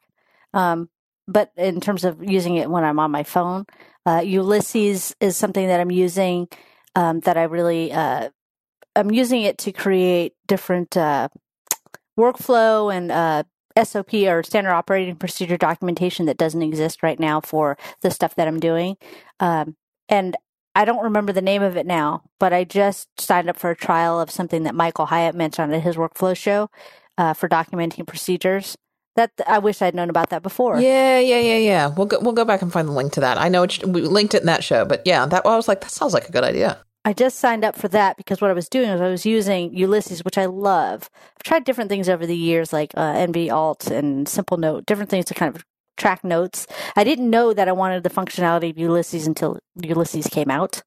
Um, but in terms of using it when I'm on my phone, uh, Ulysses is something that I'm using um, that I really uh, I'm using it to create different uh, workflow and uh, SOP or standard operating procedure documentation that doesn't exist right now for the stuff that I'm doing. Um, and I don't remember the name of it now, but I just signed up for a trial of something that Michael Hyatt mentioned at his workflow show uh, for documenting procedures. That I wish I'd known about that before. Yeah, yeah, yeah, yeah. We'll go, we'll go back and find the link to that. I know we linked it in that show, but yeah, that I was like, that sounds like a good idea. I just signed up for that because what I was doing was I was using Ulysses, which I love. I've tried different things over the years, like uh, nvALT and Simplenote, different things to kind of track notes. I didn't know that I wanted the functionality of Ulysses until Ulysses came out,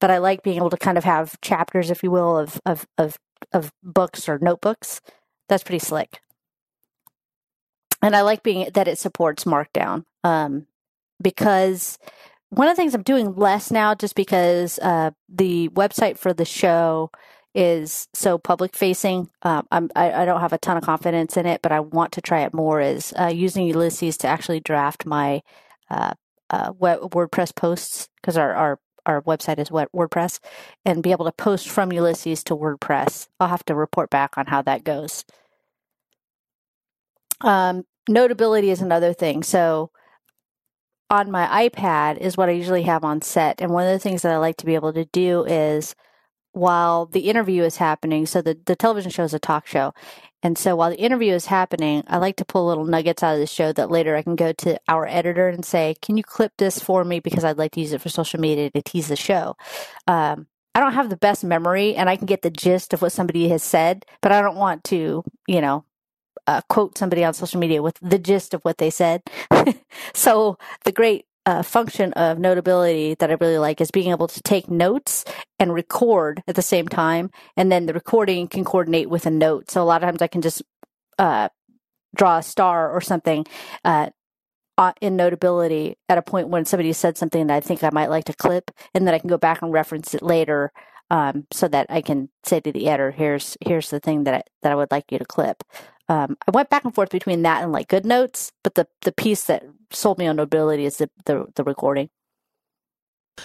but I like being able to kind of have chapters, if you will, of of of, of books or notebooks. That's pretty slick, and I like being that it supports Markdown um, because one of the things I'm doing less now, just because uh, the website for the show is so public facing. Um, I'm, I, I, don't have a ton of confidence in it, but I want to try it more. Is uh, using Ulysses to actually draft my uh, uh, WordPress posts because our, our our website is WordPress, and be able to post from Ulysses to WordPress. I'll have to report back on how that goes. Um, notability is another thing. So on my iPad is what I usually have on set, and one of the things that I like to be able to do is while the interview is happening. So the, the television show is a talk show. And so while the interview is happening, I like to pull little nuggets out of the show that later I can go to our editor and say, can you clip this for me? Because I'd like to use it for social media to tease the show. Um, I don't have the best memory and I can get the gist of what somebody has said, but I don't want to, you know, uh, quote somebody on social media with the gist of what they said. so the great uh, function of notability that I really like is being able to take notes and record at the same time, and then the recording can coordinate with a note. So a lot of times I can just uh, draw a star or something uh, in notability at a point when somebody said something that I think I might like to clip, and then I can go back and reference it later. Um, so that I can say to the editor, "Here's here's the thing that I, that I would like you to clip." Um, I went back and forth between that and like GoodNotes, but the the piece that sold me on Notability is the, the, the recording.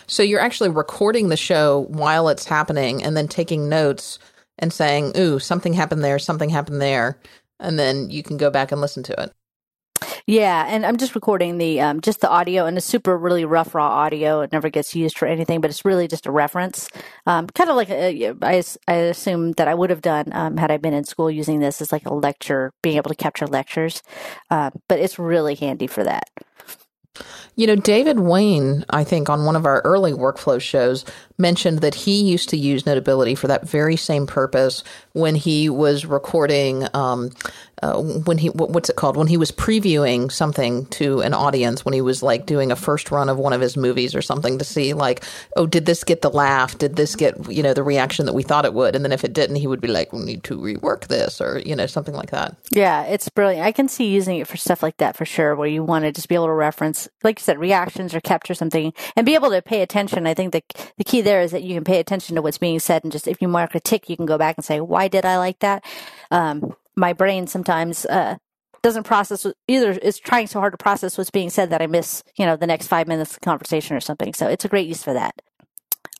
So you're actually recording the show while it's happening, and then taking notes and saying, "Ooh, something happened there, something happened there," and then you can go back and listen to it. Yeah, and I'm just recording the um, just the audio and the super really rough raw audio. It never gets used for anything, but it's really just a reference. Um, kind of like a, I, I assume that I would have done um, had I been in school using this as like a lecture, being able to capture lectures. Uh, but it's really handy for that. You know, David Wayne, I think on one of our early workflow shows, mentioned that he used to use Notability for that very same purpose when he was recording um, uh, when he what's it called? When he was previewing something to an audience when he was like doing a first run of one of his movies or something to see like oh did this get the laugh? Did this get you know the reaction that we thought it would? And then if it didn't he would be like we need to rework this or you know something like that. Yeah it's brilliant. I can see using it for stuff like that for sure where you want to just be able to reference like you said reactions or capture something and be able to pay attention. I think the, the key there is that you can pay attention to what's being said and just if you mark a tick you can go back and say why did i like that? Um, my brain sometimes uh, doesn't process either is trying so hard to process what's being said that I miss, you know, the next five minutes of conversation or something. So it's a great use for that.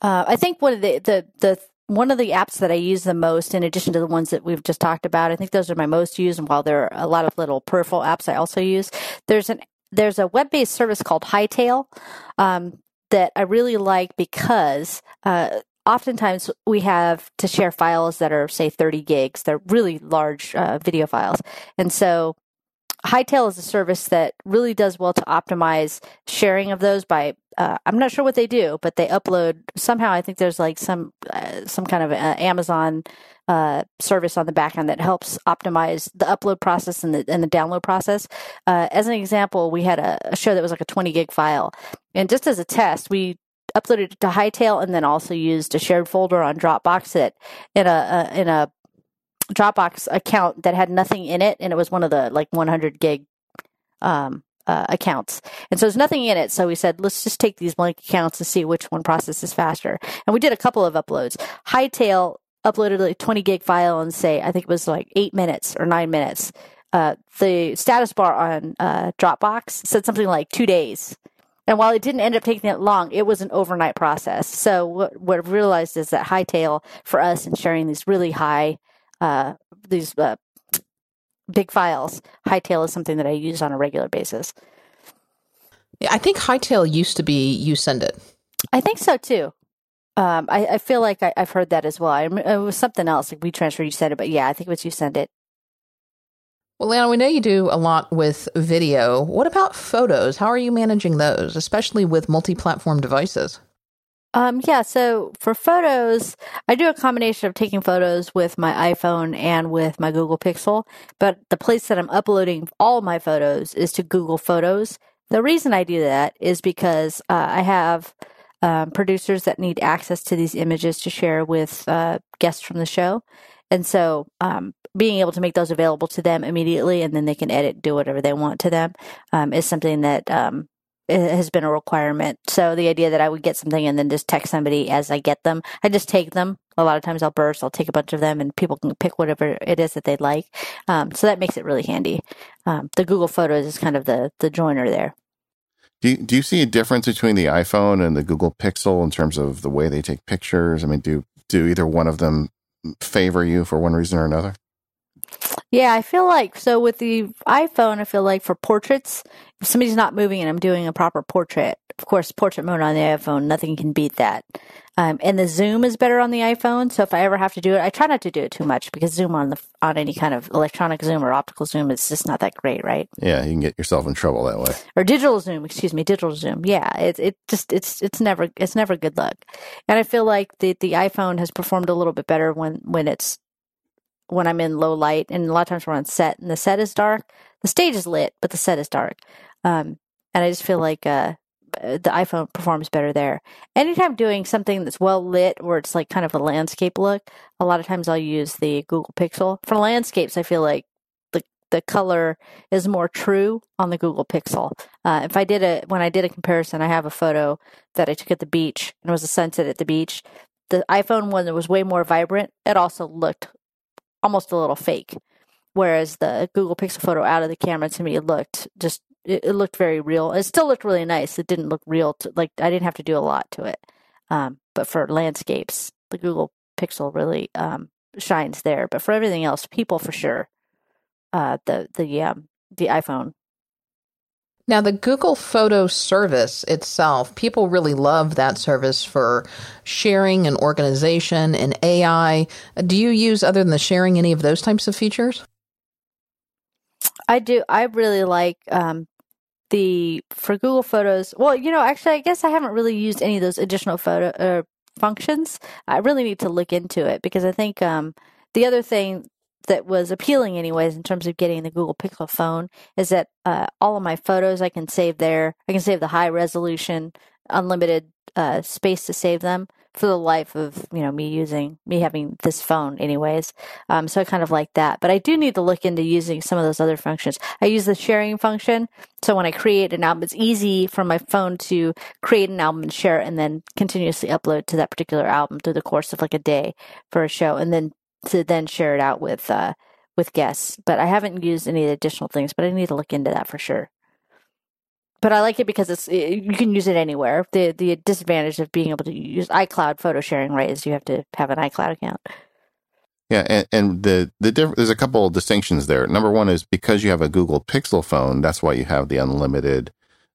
Uh, I think one of the, the, the, one of the apps that I use the most, in addition to the ones that we've just talked about, I think those are my most used. And while there are a lot of little peripheral apps I also use, there's an, there's a web-based service called Hightail, um, that I really like because, uh, oftentimes we have to share files that are say 30 gigs they're really large uh, video files and so hightail is a service that really does well to optimize sharing of those by uh, i'm not sure what they do but they upload somehow i think there's like some uh, some kind of amazon uh, service on the back end that helps optimize the upload process and the, and the download process. Uh, as an example, we had a, a, show that was like a 20 gig file. And just as a test, we uploaded it to Hightail and then also used a shared folder on Dropbox that in a, a in a Dropbox account that had nothing in it, and it was one of the like 100 gig um, uh, accounts. And so there's nothing in it. So we said, let's just take these blank accounts and see which one processes faster. And we did a couple of uploads. Hightail uploaded like 20 gig file and say, I think it was like eight minutes or nine minutes. Uh, the status bar on uh, Dropbox said something like two days. And while it didn't end up taking that long, it was an overnight process. So what what I've realized is that Hightail for us in sharing these really high, uh, these uh, big files, Hightail is something that I use on a regular basis. Yeah, I think Hightail used to be YouSendIt. I think so too. Um, I, I, feel like I, have heard that as well. I, it was something else, like we transfer YouSendIt, but yeah, I think it was YouSendIt. Well, Leanna, we know you do a lot with video. What about photos? How are you managing those, especially with multi platform devices? Um, yeah, so for photos, I do a combination of taking photos with my iPhone and with my Google Pixel, but the place that I'm uploading all my photos is to Google Photos. The reason I do that is because uh, I have um, producers that need access to these images to share with uh, guests from the show. And so, um, being able to make those available to them immediately and then they can edit, do whatever they want to them, um, is something that, um, has been a requirement. So the idea that I would get something and then just text somebody as I get them, I just take them. A lot of times I'll burst, I'll take a bunch of them and people can pick whatever it is that they'd like. Um, so that makes it really handy. Um, the Google Photos is kind of the, the joiner there. Do you, do you see a difference between the iPhone and the Google Pixel in terms of the way they take pictures? I mean, do do either one of them favor you for one reason or another? Yeah, I feel like so with the iPhone, I feel like for portraits, if somebody's not moving and I'm doing a proper portrait, of course, portrait mode on the iPhone, nothing can beat that. Um, and the zoom is better on the iPhone. So if I ever have to do it, I try not to do it too much because zoom on the on any kind of electronic zoom or optical zoom is just not that great, right? Yeah, you can get yourself in trouble that way. Or digital zoom, excuse me, digital zoom. Yeah, it it just it's it's never it's never good luck. And I feel like the the iPhone has performed a little bit better when when it's when I'm in low light, and a lot of times we're on set, and the set is dark. The stage is lit, but the set is dark. Um, and I just feel like uh, the iPhone performs better there. Anytime doing something that's well lit, where it's like kind of a landscape look, a lot of times I'll use the Google Pixel. For landscapes, I feel like the the color is more true on the Google Pixel. Uh, if I did a when I did a comparison, I have a photo that I took at the beach, and it was a sunset at the beach. The iPhone one was way more vibrant. It also looked almost a little fake. Whereas the Google Pixel photo out of the camera to me looked just it, looked very real. It still looked really nice. It didn't look real. To, like I didn't have to do a lot to it. Um, but for landscapes, the Google Pixel really um, shines there. But for everything else, people for sure, uh, the the um, the iPhone now, the Google Photo service itself, people really love that service for sharing and organization and AI. Do you use, other than the sharing, any of those types of features? I do. I really like um, the for Google Photos. Well, you know, actually, I guess I haven't really used any of those additional photo uh, functions. I really need to look into it because I think um, the other thing that was appealing anyways in terms of getting the Google Pixel phone is that uh, all of my photos I can save there. I can save the high resolution, unlimited uh, space to save them for the life of you know me using me having this phone anyways. Um, so I kind of like that, but I do need to look into using some of those other functions. I use the sharing function, so when I create an album, it's easy for my phone to create an album and share it, and then continuously upload to that particular album through the course of like a day for a show, and then to then share it out with uh, with guests. But I haven't used any additional things, but I need to look into that for sure. But I like it because it's it, you can use it anywhere. The the disadvantage of being able to use iCloud photo sharing, right, is you have to have an iCloud account. Yeah, and, and the the diff- there's a couple of distinctions there. Number one is because you have a Google Pixel phone, that's why you have the unlimited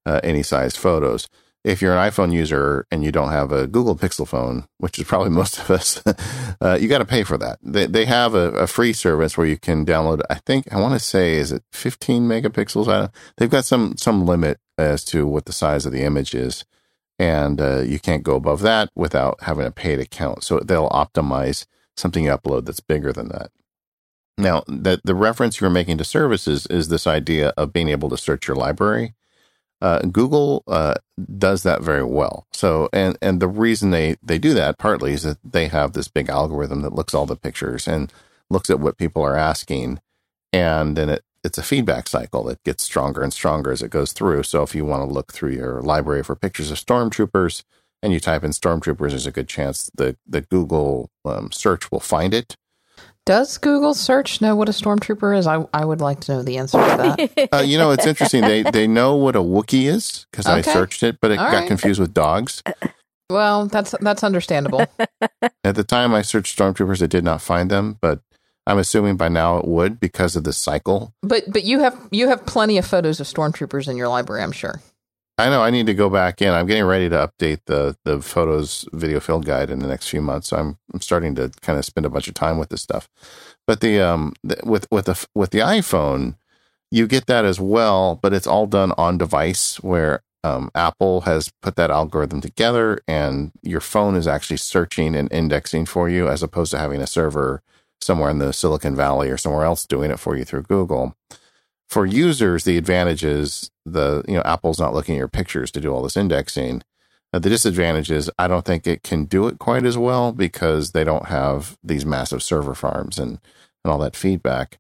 uh, any size photos if you're an iPhone user and you don't have a Google Pixel phone, which is probably most of us, uh, you got to pay for that. They, they have a, a, free service where you can download. I think I want to say is it 15 megapixels. they've got some some limit as to what the size of the image is, and uh, you can't go above that without having a paid account. So they'll optimize something you upload that's bigger than that. Now, that the reference you're making to services is this idea of being able to search your library uh, Google uh, does that very well. So, and and the reason they they do that partly is that they have this big algorithm that looks all the pictures and looks at what people are asking, and then it it's a feedback cycle that gets stronger and stronger as it goes through. So if you want to look through your library for pictures of stormtroopers and you type in stormtroopers, there's a good chance the the Google um, search will find it. Does Google search know what a stormtrooper is? I, I would like to know the answer to that. Uh, you know, it's interesting. They they know what a Wookiee is because I searched it, but it All got right. confused with dogs. well, that's that's understandable. At the time I searched stormtroopers, I did not find them, but I'm assuming by now it would because of the cycle. But but you have you have plenty of photos of stormtroopers in your library, I'm sure. I know I need to go back in. I'm getting ready to update the the photos video field guide in the next few months. So I'm I'm starting to kind of spend a bunch of time with this stuff. But the um the, with with the with the iPhone, you get that as well, but it's all done on device where um, Apple has put that algorithm together, and your phone is actually searching and indexing for you, as opposed to having a server somewhere in the Silicon Valley or somewhere else doing it for you through Google for users, the advantage is the you know Apple's not looking at your pictures to do all this indexing. Uh, the disadvantage is I don't think it can do it quite as well because they don't have these massive server farms and and all that feedback.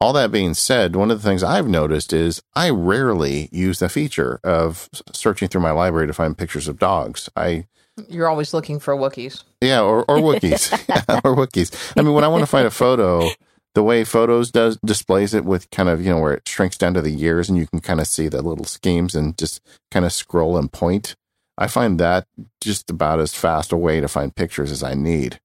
All that being said, one of the things I've noticed is I rarely use the feature of searching through my library to find pictures of dogs. I You're always looking for Wookiees. yeah, or, or Wookiees. Yeah, or Wookiees. I mean, when I want to find a photo, the way Photos does displays it with kind of, you know, where it shrinks down to the years and you can kind of see the little schemes and just kind of scroll and point. I find that just about as fast a way to find pictures as I need.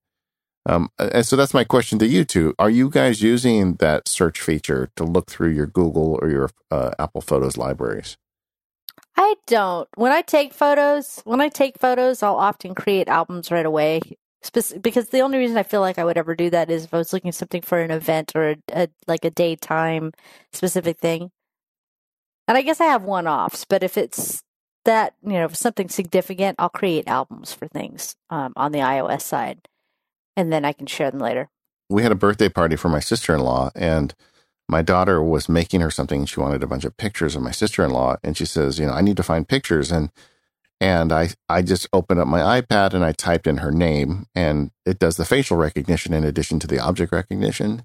Um, and so that's my question to you two. Are you guys using that search feature to look through your Google or your uh, Apple Photos libraries? I don't. When I take photos, when I take photos, I'll often create albums right away. Because the only reason I feel like I would ever do that is if I was looking something for an event or a, a like a daytime specific thing. And I guess I have one offs, but if it's that you know something significant, I'll create albums for things um, on the iOS side, and then I can share them later. we had a birthday party for my sister in law, and my daughter was making her something. She wanted a bunch of pictures of my sister in law, and she says, "You know, I need to find pictures." And and I I just opened up my iPad and I typed in her name, and it does the facial recognition in addition to the object recognition.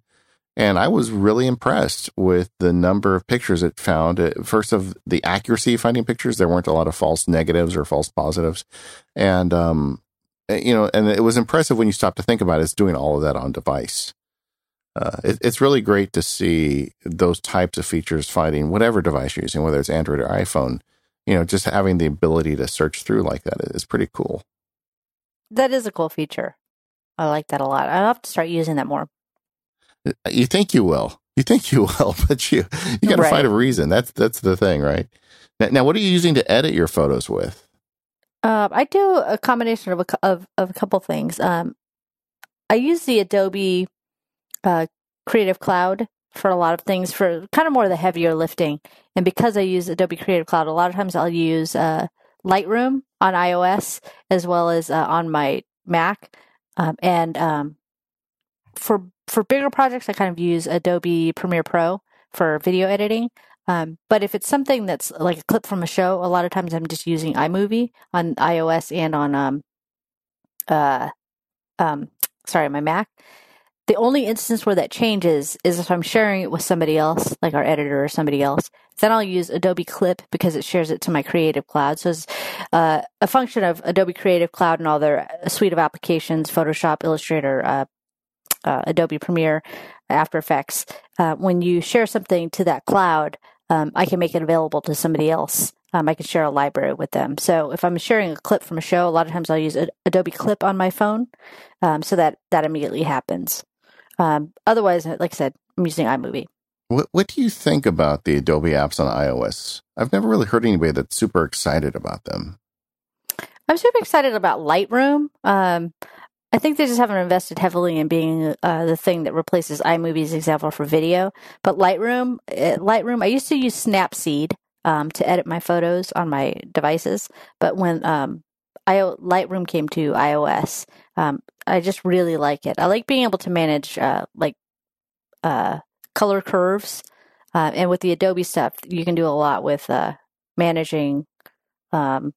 And I was really impressed with the number of pictures it found. At First, of the accuracy of finding pictures, there weren't a lot of false negatives or false positives, and um, you know, and it was impressive when you stop to think about it. It's doing all of that on device. Uh, it, it's really great to see those types of features finding whatever device you're using, whether it's Android or iPhone. You know, just having the ability to search through like that is pretty cool. That is a cool feature. I like that a lot. I'll have to start using that more. You think you will, you think you will, but you you got to Right. find a reason. That's that's the thing, right? Now, now, what are you using to edit your photos with? Um, I do a combination of a, of, of a couple things. Um, I use the Adobe uh, Creative Cloud for a lot of things, for kind of more of the heavier lifting. And because I use Adobe Creative Cloud, a lot of times I'll use uh, Lightroom on iOS as well as uh, on my Mac. Um, and um, for for bigger projects, I kind of use Adobe Premiere Pro for video editing. Um, but if it's something that's like a clip from a show, a lot of times I'm just using iMovie on iOS and on um uh um sorry my Mac. The only instance where that changes is if I'm sharing it with somebody else, like our editor or somebody else. Then I'll use Adobe Clip because it shares it to my Creative Cloud. So it's uh, a function of Adobe Creative Cloud and all their uh, suite of applications: Photoshop, Illustrator, uh, uh, Adobe Premiere, After Effects. Uh, when you share something to that cloud, um, I can make it available to somebody else. Um, I can share a library with them. So if I'm sharing a clip from a show, a lot of times I'll use Adobe Clip on my phone, um, so that that immediately happens. Um, otherwise, like I said, I'm using iMovie. What what do you think about the Adobe apps on iOS? I've never really heard anybody that's super excited about them. I'm super excited about Lightroom. Um, I think they just haven't invested heavily in being uh, the thing that replaces iMovie's example for video. But Lightroom, uh, Lightroom, I used to use Snapseed um, to edit my photos on my devices, but when um, I, Lightroom came to iOS, um, I just really like it. I like being able to manage uh, like uh, color curves, uh, and with the Adobe stuff, you can do a lot with uh, managing um,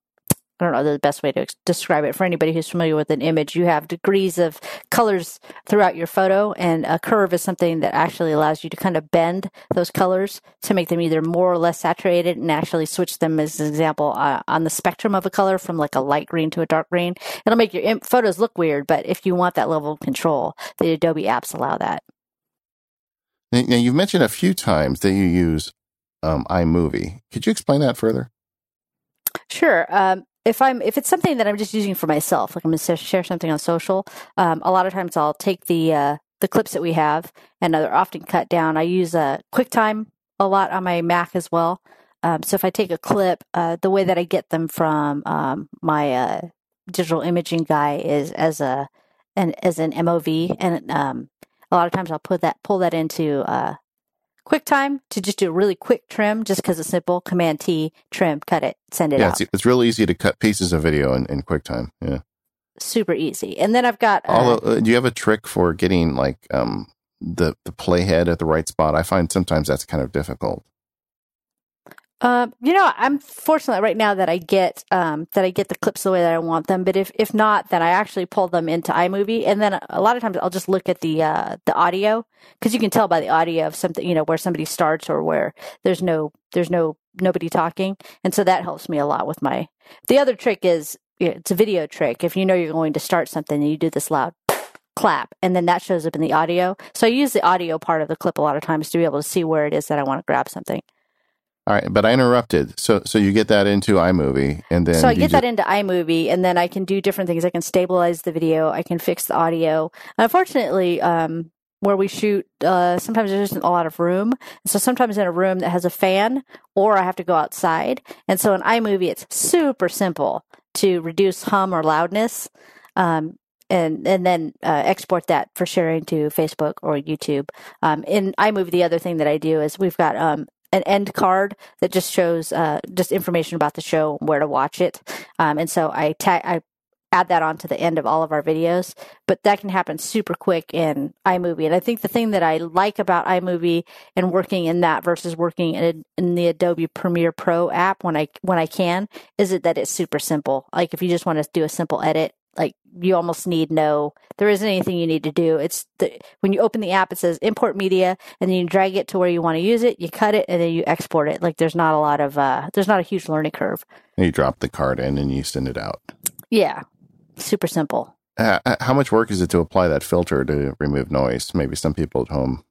I don't know the best way to ex- describe it for anybody who's familiar with an image. You have degrees of colors throughout your photo, and a curve is something that actually allows you to kind of bend those colors to make them either more or less saturated and actually switch them, as an example, uh, on the spectrum of a color from like a light green to a dark green. It'll make your Im- photos look weird, but if you want that level of control, the Adobe apps allow that. Now, you've mentioned a few times that you use um, iMovie. Could you explain that further? Sure. Um, if I'm if it's something that I'm just using for myself, like I'm going to share something on social, um, a lot of times I'll take the uh, the clips that we have, and they're often cut down. I use a uh, QuickTime a lot on my Mac as well. Um, so if I take a clip, uh, the way that I get them from um, my uh, digital imaging guy is as a an as an MOV, and um, a lot of times I'll put that pull that into uh, QuickTime to just do a really quick trim, just because it's simple. Command T, trim, cut it, send it yeah, out. it's, it's real easy to cut pieces of video in, in QuickTime. Yeah. Super easy. And then I've got. Uh, Although, uh, do you have a trick for getting like um, the the playhead at the right spot? I find sometimes that's kind of difficult. Um, you know, I'm fortunate right now that I get um, that I get the clips the way that I want them. But if if not, then I actually pull them into iMovie, and then a lot of times I'll just look at the uh, the audio because you can tell by the audio of something, you know, where somebody starts or where there's no there's no nobody talking, and so that helps me a lot with my. The other trick is it's a video trick. If you know you're going to start something, and you do this loud clap, and then that shows up in the audio. So I use the audio part of the clip a lot of times to be able to see where it is that I want to grab something. All right, but I interrupted. So so you get that into iMovie, and then So I get ju- that into iMovie, and then I can do different things. I can stabilize the video. I can fix the audio. Unfortunately, um, where we shoot, uh, sometimes there isn't a lot of room. So sometimes in a room that has a fan, or I have to go outside. And so in iMovie, it's super simple to reduce hum or loudness. Um, and and then uh, export that for sharing to Facebook or YouTube. Um, in iMovie, the other thing that I do is we've got um, an end card that just shows uh, just information about the show, where to watch it, um, and so I tag I add that onto the end of all of our videos. But that can happen super quick in iMovie, and I think the thing that I like about iMovie and working in that versus working in, in the Adobe Premiere Pro app when I when I can is it that it's super simple. Like if you just want to do a simple edit, like you almost need no there isn't anything you need to do it's the, when you open the app it says import media and then you drag it to where you want to use it you cut it and then you export it like there's not a lot of uh there's not a huge learning curve you drop the card in and you send it out. yeah super simple Uh, uh, how much work is it to apply that filter to remove noise? Maybe some people at home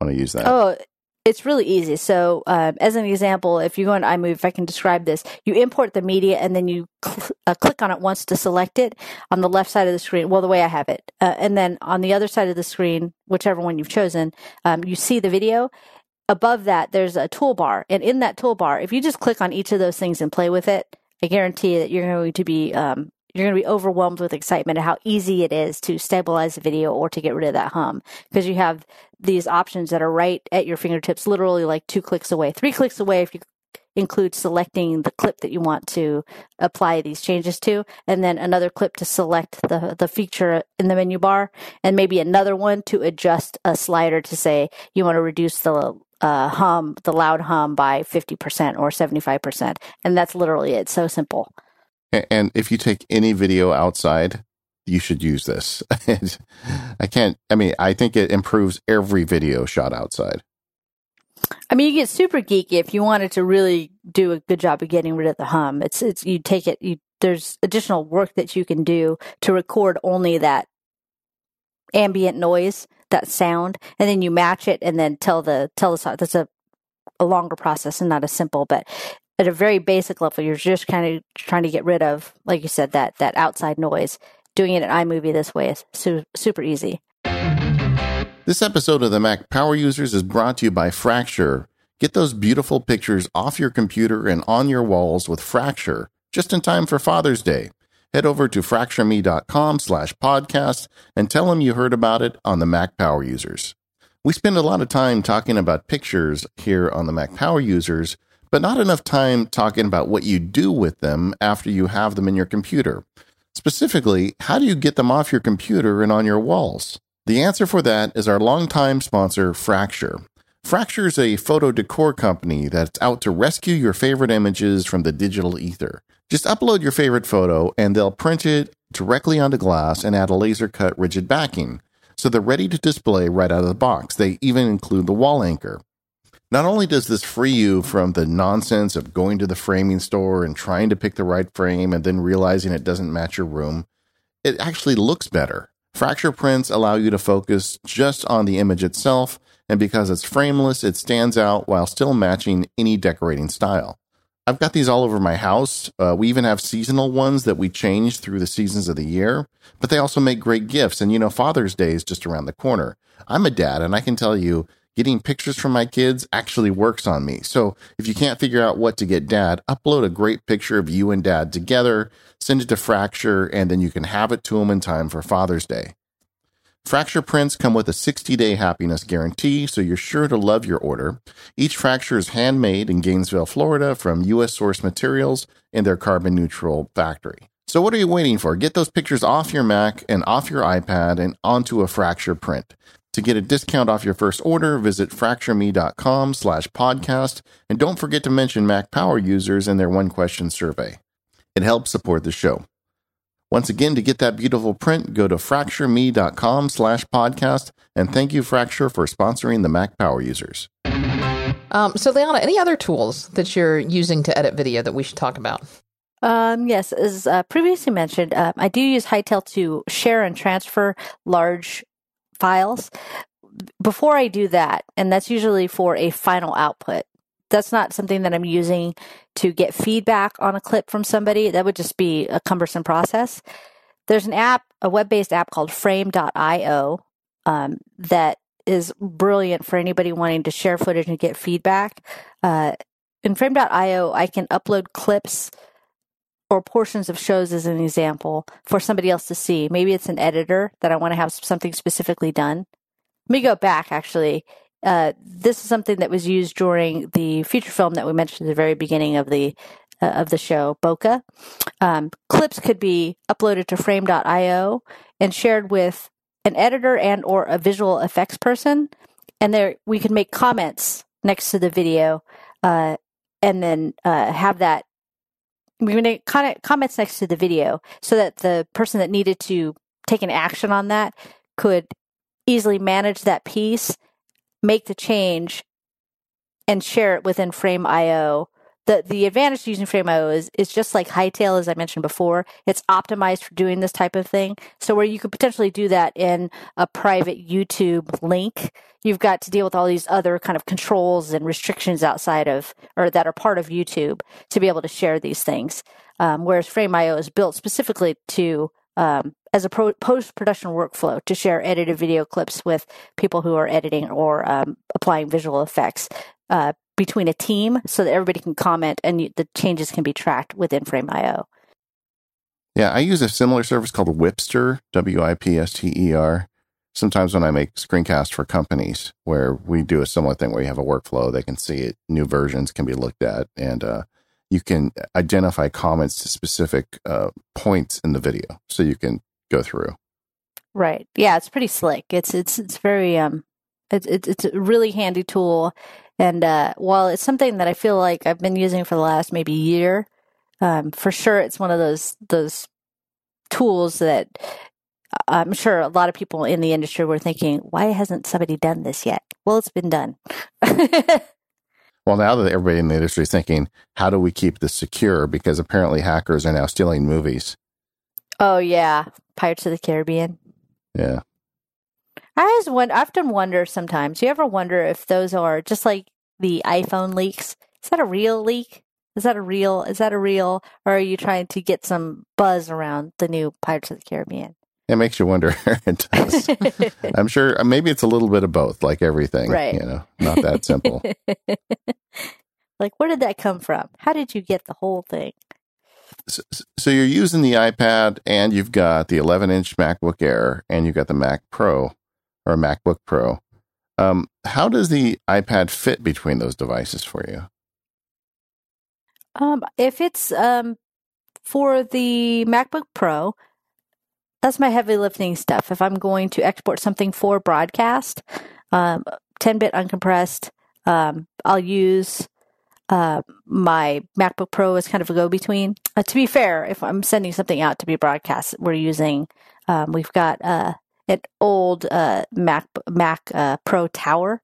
want to use that. oh it's really easy. So, um, as an example, if you go into iMovie, if I can describe this, you import the media and then you cl- uh, click on it once to select it on the left side of the screen. Well, the way I have it, uh, and then on the other side of the screen, whichever one you've chosen, um, you see the video. Above that, there's a toolbar, and in that toolbar, if you just click on each of those things and play with it, I guarantee that you're going to be um, you're going to be overwhelmed with excitement at how easy it is to stabilize the video or to get rid of that hum because you have these options that are right at your fingertips, literally like two clicks away, three clicks away if you include selecting the clip that you want to apply these changes to, and then another clip to select the the feature in the menu bar, and maybe another one to adjust a slider to say you want to reduce the uh, hum, the loud hum by 50% or 75%. And that's literally it. So simple. And if you take any video outside, you should use this. I can't, I mean, I think it improves every video shot outside. I mean, you get super geeky if you wanted to really do a good job of getting rid of the hum. It's it's you take it. You there's additional work that you can do to record only that ambient noise, that sound, and then you match it, and then tell the tell the. That's a a longer process and not as simple, but at a very basic level, you're just kind of trying to get rid of, like you said, that that outside noise. Doing it in iMovie this way is su- super easy. This episode of the Mac Power Users is brought to you by Fracture. Get those beautiful pictures off your computer and on your walls with Fracture, just in time for Father's Day. Head over to fractureme.com slash podcast and tell them you heard about it on the Mac Power Users. We spend a lot of time talking about pictures here on the Mac Power Users, but not enough time talking about what you do with them after you have them in your computer. Specifically, how do you get them off your computer and on your walls? The answer for that is our longtime sponsor, Fracture. Fracture is a photo decor company that's out to rescue your favorite images from the digital ether. Just upload your favorite photo and they'll print it directly onto glass and add a laser cut rigid backing. So they're ready to display right out of the box. They even include the wall anchor. Not only does this free you from the nonsense of going to the framing store and trying to pick the right frame and then realizing it doesn't match your room, it actually looks better. Fracture prints allow you to focus just on the image itself, and because it's frameless, it stands out while still matching any decorating style. I've got these all over my house. Uh, we even have seasonal ones that we change through the seasons of the year, but they also make great gifts. And you know, Father's Day is just around the corner. I'm a dad, and I can tell you, getting pictures from my kids actually works on me. So if you can't figure out what to get dad, upload a great picture of you and dad together, send it to Fracture, and then you can have it to him in time for Father's Day. Fracture prints come with a 60 day happiness guarantee, so you're sure to love your order. Each fracture is handmade in Gainesville, Florida from U.S. source materials in their carbon neutral factory. So what are you waiting for? Get those pictures off your Mac and off your iPad and onto a fracture print. To get a discount off your first order, visit fractureme.com slash podcast and don't forget to mention Mac Power users in their one question survey. It helps support the show. Once again, to get that beautiful print, go to fractureme.com slash podcast. And thank you, Fracture, for sponsoring the Mac Power users. Um, so, Leanna, any other tools that you're using to edit video that we should talk about? Um, yes, as uh, previously mentioned, uh, I do use Hightail to share and transfer large files. Before I do that, and that's usually for a final output, that's not something that I'm using to get feedback on a clip from somebody. That would just be a cumbersome process. There's an app, a web based app called frame.io um, that is brilliant for anybody wanting to share footage and get feedback. Uh, in frame.io, I can upload clips or portions of shows as an example for somebody else to see. Maybe it's an editor that I want to have something specifically done. Let me go back actually. Uh, this is something that was used during the feature film that we mentioned at the very beginning of the uh, of the show, Bokeh. Um, clips could be uploaded to Frame.io and shared with an editor and or a visual effects person, and there we can make comments next to the video, uh, and then uh, have that we can make comments next to the video so that the person that needed to take an action on that could easily manage that piece make the change and share it within Frame.io. The the advantage to using Frame.io is is just like Hightail, as I mentioned before. It's optimized for doing this type of thing. So where you could potentially do that in a private YouTube link, you've got to deal with all these other kind of controls and restrictions outside of or that are part of YouTube to be able to share these things. Um, whereas Frame.io is built specifically to um, as a pro- post production workflow to share edited video clips with people who are editing or um, applying visual effects uh, between a team so that everybody can comment and you, the changes can be tracked within Frame.io. Yeah, I use a similar service called Wipster, W I P S T E R. Sometimes when I make screencasts for companies where we do a similar thing where you have a workflow, they can see it, new versions can be looked at, and uh, you can identify comments to specific uh, points in the video, so you can go through. Right. Yeah, it's pretty slick. It's it's it's very um, it's it's, it's a really handy tool, and uh, while it's something that I feel like I've been using for the last maybe year, um, for sure it's one of those those tools that I'm sure a lot of people in the industry were thinking, why hasn't somebody done this yet? Well, it's been done. Well, now that everybody in the industry is thinking, how do we keep this secure? Because apparently hackers are now stealing movies. Oh yeah, Pirates of the Caribbean. Yeah. I always wonder, I often wonder sometimes. You ever wonder if those are just like the iPhone leaks? Is that a real leak? Is that a real? Is that a real? Or are you trying to get some buzz around the new Pirates of the Caribbean? It makes you wonder. it does. I'm sure uh, maybe it's a little bit of both, like everything. Right. You know, not that simple. like, where did that come from? How did you get the whole thing? So, so you're using the iPad and you've got the 11 inch MacBook Air and you've got the Mac Pro or MacBook Pro. Um, how does the iPad fit between those devices for you? Um, if it's um, for the MacBook Pro, that's my heavy lifting stuff. If I'm going to export something for broadcast, um, 10 bit uncompressed, um, I'll use uh, my MacBook Pro is kind of a go between. Uh, to be fair, if I'm sending something out to be broadcast, we're using, um, we've got uh, an old uh, Mac Mac uh, Pro Tower.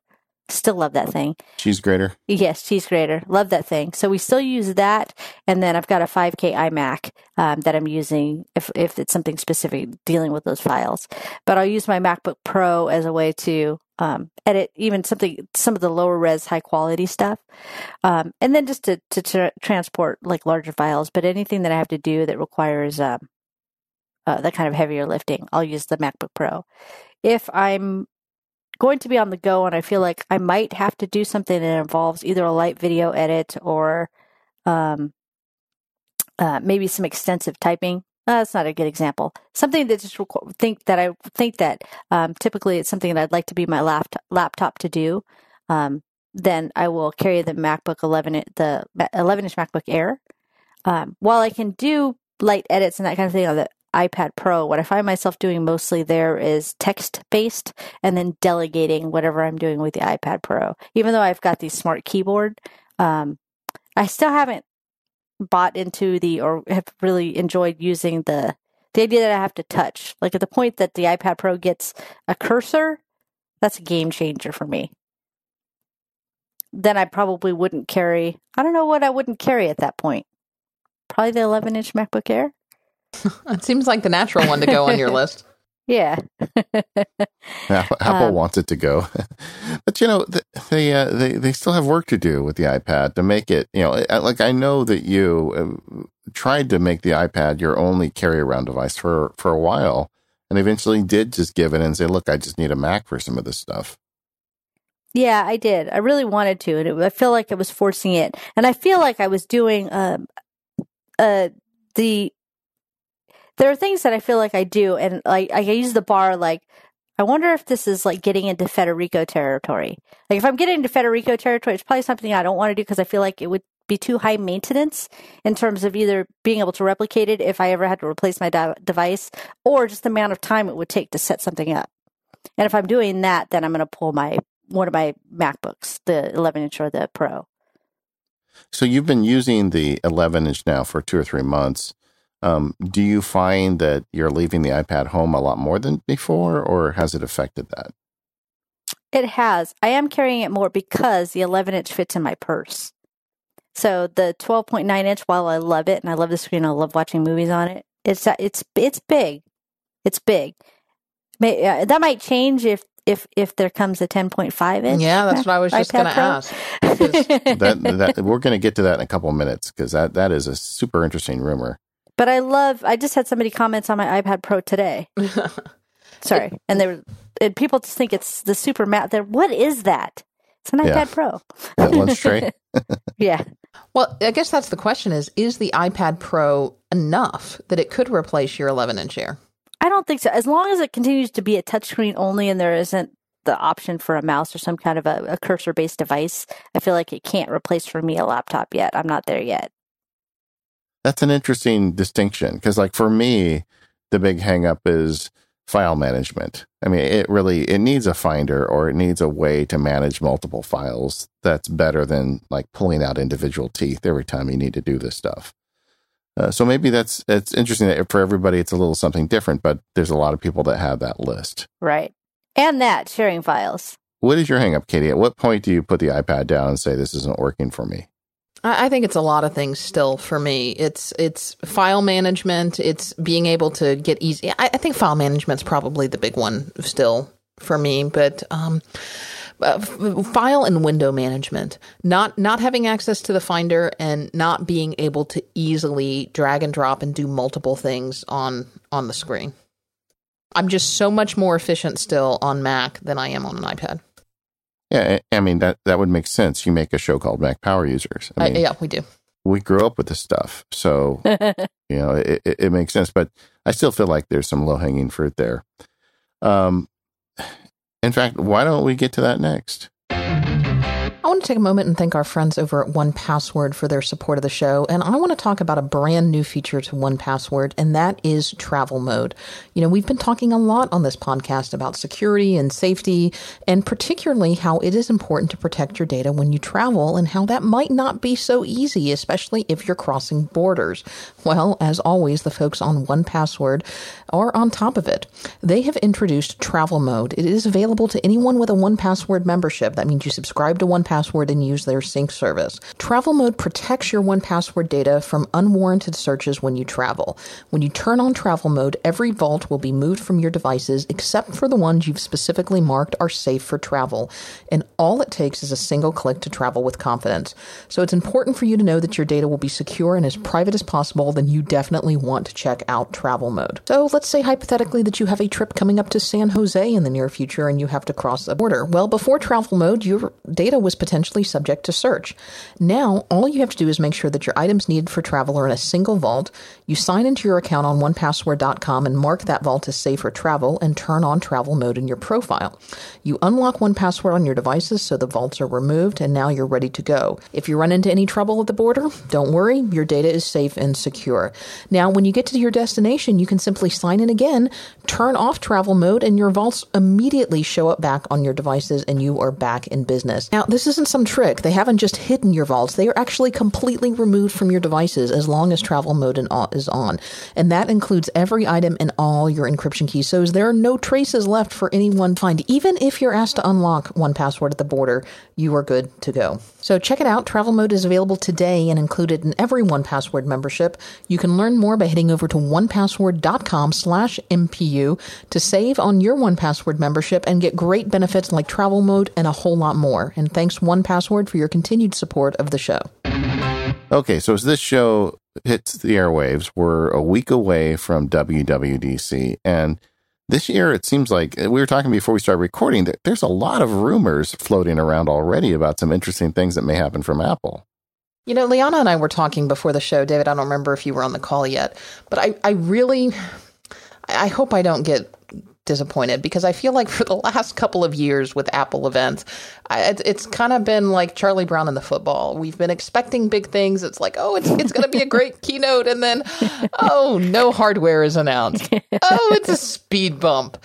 Still love that thing. Cheese grater. Yes, cheese grater. Love that thing. So we still use that, and then I've got a 5K iMac um, that I'm using if if it's something specific dealing with those files. But I'll use my MacBook Pro as a way to um, edit even something some of the lower res high quality stuff, um, and then just to to tra- transport like larger files. But anything that I have to do that requires um, uh, that kind of heavier lifting, I'll use the MacBook Pro. If I'm going to be on the go and I feel like I might have to do something that involves either a light video edit or um, uh, maybe some extensive typing. Uh, that's not a good example. Something that just requ- think that I think that um, typically it's something that I'd like to be my laptop laptop to do. Um, then I will carry the MacBook 11 the 11 inch MacBook Air. Um, while I can do light edits and that kind of thing on the iPad Pro, what I find myself doing mostly there is text based and then delegating whatever I'm doing with the iPad Pro. Even though I've got the smart keyboard, um, I still haven't bought into the or have really enjoyed using the the idea that I have to touch. Like at the point that the iPad Pro gets a cursor, that's a game changer for me. Then I probably wouldn't carry. I don't know what I wouldn't carry at that point. Probably the 11 inch MacBook Air. it seems like the natural one to go on your list. Yeah. Apple, um, wants it to go, but you know they uh, they they still have work to do with the iPad to make it. You know, like I know that you uh, tried to make the iPad your only carry around device for for a while, and eventually did just give it and say, "Look, I just need a Mac for some of this stuff." Yeah, I did. I really wanted to, and it, I feel like I was forcing it, and I feel like I was doing um, uh, the there are things that I feel like I do, and like I use the bar like. I wonder if this is like getting into Federico territory. Like if I'm getting into Federico territory, it's probably something I don't want to do because I feel like it would be too high maintenance in terms of either being able to replicate it if I ever had to replace my de- device or just the amount of time it would take to set something up. And if I'm doing that, then I'm going to pull my one of my MacBooks, the 11 inch or the Pro. So you've been using the 11 inch now for two or three months. Um, do you find that you're leaving the iPad home a lot more than before, or has it affected that? It has. I am carrying it more because the 11 inch fits in my purse. So the 12.9 inch, while I love it and I love the screen, I love watching movies on it. It's it's it's big. It's big. May, uh, that might change if if if there comes a 10.5 inch. Yeah, that's what I was just going to ask. that, that, we're going to get to that in a couple of minutes because that that is a super interesting rumor. But I love. I just had somebody comments on my iPad Pro today. Sorry, and they were and people just think it's the super mat. There, what is that? It's an yeah. iPad Pro. That lunch tray. yeah. Well, I guess that's the question: is is the iPad Pro enough that it could replace your 11 inch Air? I don't think so. As long as it continues to be a touchscreen only, and there isn't the option for a mouse or some kind of a, a cursor based device, I feel like it can't replace for me a laptop yet. I'm not there yet that's an interesting distinction because like for me the big hangup is file management. I mean it really it needs a finder or it needs a way to manage multiple files that's better than like pulling out individual teeth every time you need to do this stuff. Uh, so maybe that's it's interesting that for everybody it's a little something different but there's a lot of people that have that list. Right. And that sharing files. What is your hangup katie? At what point do you put the ipad down and say this isn't working for me I think it's a lot of things still for me. It's it's file management. It's being able to get easy. I, I think file management's probably the big one still for me. But um, uh, file and window management, not not having access to the Finder and not being able to easily drag and drop and do multiple things on on the screen. I'm just so much more efficient still on Mac than I am on an iPad. Yeah, I mean that that would make sense. You make a show called Mac Power Users. I mean, uh, yeah, we do. We grew up with this stuff, so you know it, it, it, makes sense. But I still feel like there's some low hanging fruit there. Um, in fact, why don't we get to that next? Want to take a moment and thank our friends over at 1Password for their support of the show. And I want to talk about a brand new feature to 1Password, and that is travel mode. You know, we've been talking a lot on this podcast about security and safety, and particularly how it is important to protect your data when you travel and how that might not be so easy, especially if you're crossing borders. Well, as always, the folks on 1Password are on top of it. They have introduced travel mode. It is available to anyone with a 1Password membership. That means you subscribe to 1Password and use their sync service. Travel mode protects your 1Password data from unwarranted searches when you travel. When you turn on travel mode, every vault will be moved from your devices except for the ones you've specifically marked are safe for travel. And all it takes is a single click to travel with confidence. So it's important for you to know that your data will be secure and as private as possible, then you definitely want to check out travel mode. So let's say hypothetically that you have a trip coming up to San Jose in the near future and you have to cross a border. Well, before travel mode, your data was potentially subject to search. Now, all you have to do is make sure that your items needed for travel are in a single vault. You sign into your account on onepassword.com and mark that vault as safe for travel and turn on travel mode in your profile. You unlock 1Password on your devices so the vaults are removed and now you're ready to go. If you run into any trouble at the border, don't worry, your data is safe and secure. Now, when you get to your destination, you can simply sign in again, turn off travel mode, and your vaults immediately show up back on your devices and you are back in business. Now, this isn't some trick. They haven't just hidden your vaults. They are actually completely removed from your devices as long as travel mode is on. And that includes every item and all your encryption keys. So there are no traces left for anyone to find. Even if you're asked to unlock 1Password at the border, you are good to go. So check it out. Travel mode is available today and included in every 1Password membership. You can learn more by heading over to onepassword.com slash MPU to save on your 1Password membership and get great benefits like travel mode and a whole lot more. And thanks 1Password for your continued support of the show. Okay, so is this show hits the airwaves, we're a week away from WWDC. And this year, it seems like uh, we were talking before we started recording that there's a lot of rumors floating around already about some interesting things that may happen from Apple. You know, Leanna and I were talking before the show, David. I don't remember if you were on the call yet, but I, I really, I hope I don't get disappointed because I feel like for the last couple of years with Apple events, I, it's kind of been like Charlie Brown in the football. We've been expecting big things. It's like, oh, it's it's going to be a great keynote, and then, oh, no hardware is announced. Oh, it's a speed bump.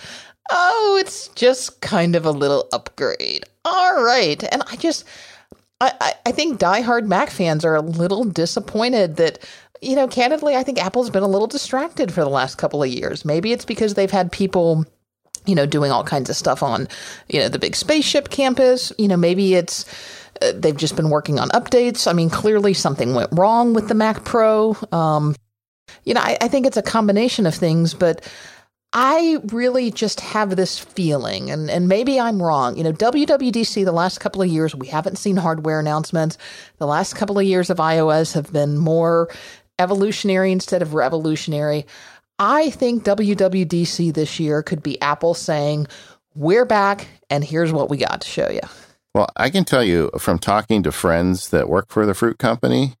Oh, it's just kind of a little upgrade. All right, and I just. I, I think diehard Mac fans are a little disappointed that you know, candidly, I think Apple's been a little distracted for the last couple of years. Maybe it's because they've had people you know, doing all kinds of stuff on, you know, the big spaceship campus. You know, maybe it's uh, they've just been working on updates. I mean, clearly something went wrong with the Mac Pro. Um, you know, I, I think it's a combination of things, but I really just have this feeling, and, and maybe I'm wrong. You know, WWDC, the last couple of years, we haven't seen hardware announcements. The last couple of years of iOS have been more evolutionary instead of revolutionary. I think WWDC this year could be Apple saying, We're back, and here's what we got to show you. Well, I can tell you from talking to friends that work for the fruit company,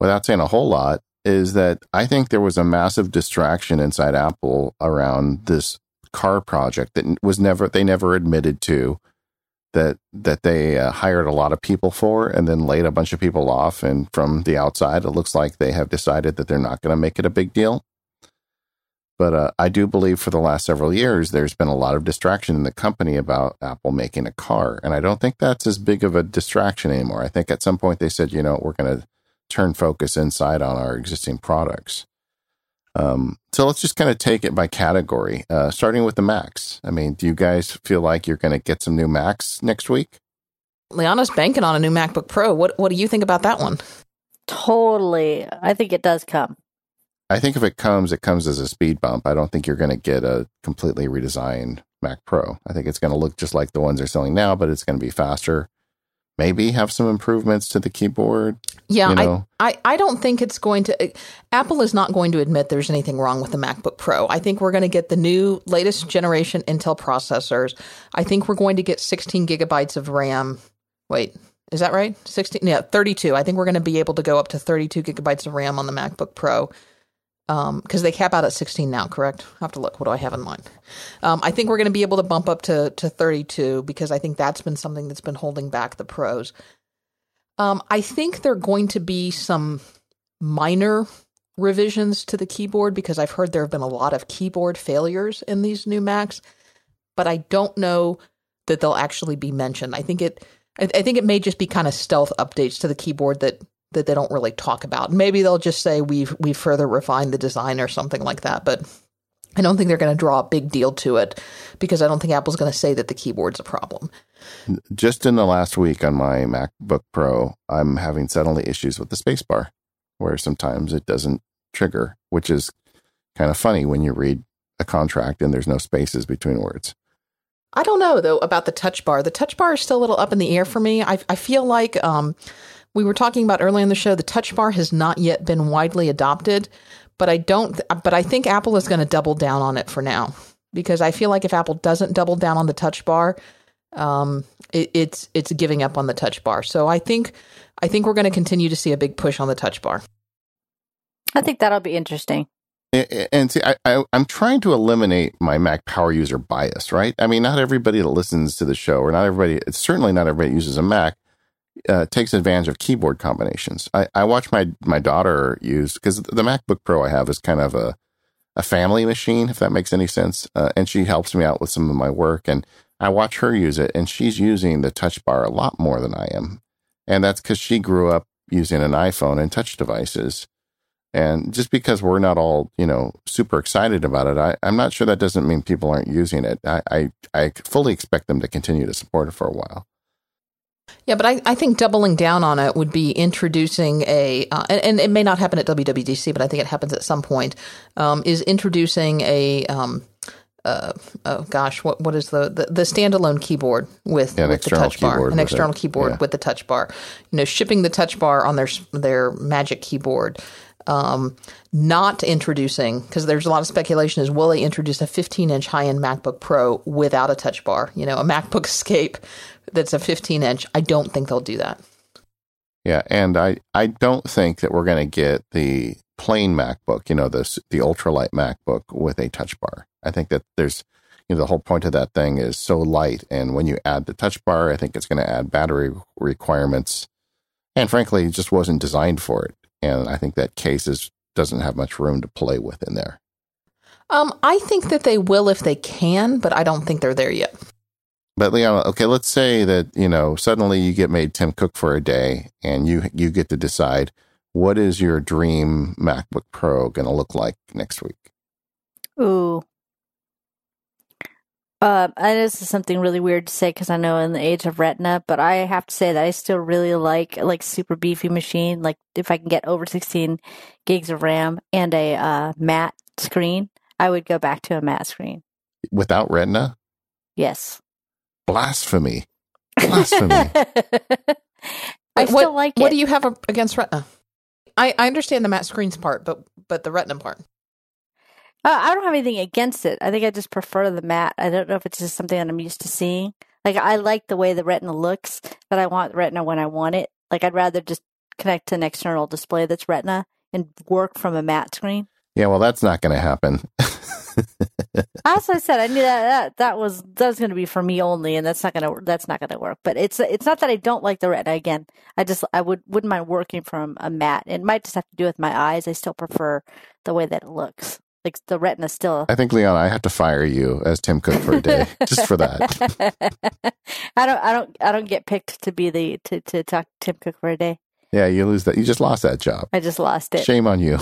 without saying a whole lot, is that I think there was a massive distraction inside Apple around this car project that was never they never admitted to that that they uh, hired a lot of people for and then laid a bunch of people off and from the outside it looks like they have decided that they're not going to make it a big deal but uh, I do believe for the last several years, there's been a lot of distraction in the company about Apple making a car. And I don't think that's as big of a distraction anymore. I think at some point they said, you know, we're going to turn focus inside on our existing products. Um, so let's just kind of take it by category, uh, starting with the Macs. I mean, do you guys feel like you're going to get some new Macs next week? Leanna's banking on a new MacBook Pro. What What do you think about that one? Totally. I think it does come. I think if it comes, it comes as a speed bump. I don't think you're going to get a completely redesigned Mac Pro. I think it's going to look just like the ones they're selling now, but it's going to be faster. Maybe have some improvements to the keyboard. Yeah, you know? I, I, I don't think it's going to. Apple is not going to admit there's anything wrong with the MacBook Pro. I think we're going to get the new latest generation Intel processors. I think we're going to get 16 gigabytes of RAM. Wait, is that right? 16? Yeah, 32. I think we're going to be able to go up to 32 gigabytes of RAM on the MacBook Pro because um, they cap out at 16 now, correct? I have to look. What do I have in mind? Um, I think we're going to be able to bump up to, to 32 because I think that's been something that's been holding back the pros. Um, I think there are going to be some minor revisions to the keyboard because I've heard there have been a lot of keyboard failures in these new Macs, but I don't know that they'll actually be mentioned. I think it I, I think it may just be kind of stealth updates to the keyboard that that they don't really talk about. Maybe they'll just say we've we've further refined the design or something like that, but I don't think they're going to draw a big deal to it because I don't think Apple's going to say that the keyboard's a problem. Just in the last week on my MacBook Pro, I'm having suddenly issues with the spacebar where sometimes it doesn't trigger, which is kind of funny when you read a contract and there's no spaces between words. I don't know though about the touch bar. The touch bar is still a little up in the air for me. I, I feel like um, we were talking about earlier in the show. The touch bar has not yet been widely adopted, but I don't. But I think Apple is going to double down on it for now because I feel like if Apple doesn't double down on the touch bar, um, it, it's it's giving up on the touch bar. So I think I think we're going to continue to see a big push on the touch bar. I think that'll be interesting. And see, I, I, am trying to eliminate my Mac power user bias, right? I mean, not everybody that listens to the show, or not everybody, it's certainly not everybody uses a Mac, uh, takes advantage of keyboard combinations. I, I watch my my daughter use because the MacBook Pro I have is kind of a a family machine, if that makes any sense, uh, and she helps me out with some of my work, and I watch her use it, and she's using the Touch Bar a lot more than I am, and that's because she grew up using an iPhone and touch devices. And just because we're not all, you know, super excited about it, I, am not sure that doesn't mean people aren't using it. I, I, I fully expect them to continue to support it for a while. Yeah, but I, I think doubling down on it would be introducing a, uh, and, and, it may not happen at WWDC, but I think it happens at some point, um, is introducing a, um, uh, oh gosh, what what is the the, the standalone keyboard with, yeah, with the touch bar, an external it. keyboard yeah. with the touch bar. You know, shipping the touch bar on their their Magic keyboard. Um, not introducing because there's a lot of speculation is will they introduce a 15 inch high end MacBook Pro without a touch bar? You know, a MacBook Escape that's a 15 inch. I don't think they'll do that. Yeah, and I I don't think that we're going to get the plain MacBook, you know, the the ultralight MacBook with a touch bar. I think that there's you know the whole point of that thing is so light and when you add the touch bar, I think it's going to add battery requirements and frankly, it just wasn't designed for it. And I think that case is, doesn't have much room to play with in there. Um, I think that they will if they can, but I don't think they're there yet. But Leon, okay, let's say that you know suddenly you get made Tim Cook for a day, and you you get to decide what is your dream MacBook Pro going to look like next week. Ooh, uh, and this is something really weird to say because I know in the age of Retina, but I have to say that I still really like like super beefy machine. Like if I can get over 16 gigs of RAM and a uh, matte screen, I would go back to a matte screen without Retina. Yes. Blasphemy! Blasphemy! I still what, like it. What do you have against Retina? I, I understand the matte screens part, but but the Retina part. Uh, I don't have anything against it. I think I just prefer the matte. I don't know if it's just something that I'm used to seeing. Like I like the way the Retina looks, but I want Retina when I want it. Like I'd rather just connect to an external display that's Retina and work from a matte screen. Yeah, well, that's not going to happen. As I said, I knew that, that that was that was going to be for me only, and that's not going to that's not going to work. But it's it's not that I don't like the Retina. Again, I just I would wouldn't mind working from a mat. It might just have to do with my eyes. I still prefer the way that it looks. Like the Retina still. I think Leon, I have to fire you as Tim Cook for a day just for that. I don't I don't I don't get picked to be the to to talk Tim Cook for a day. Yeah, you lose that. You just lost that job. I just lost it. Shame on you.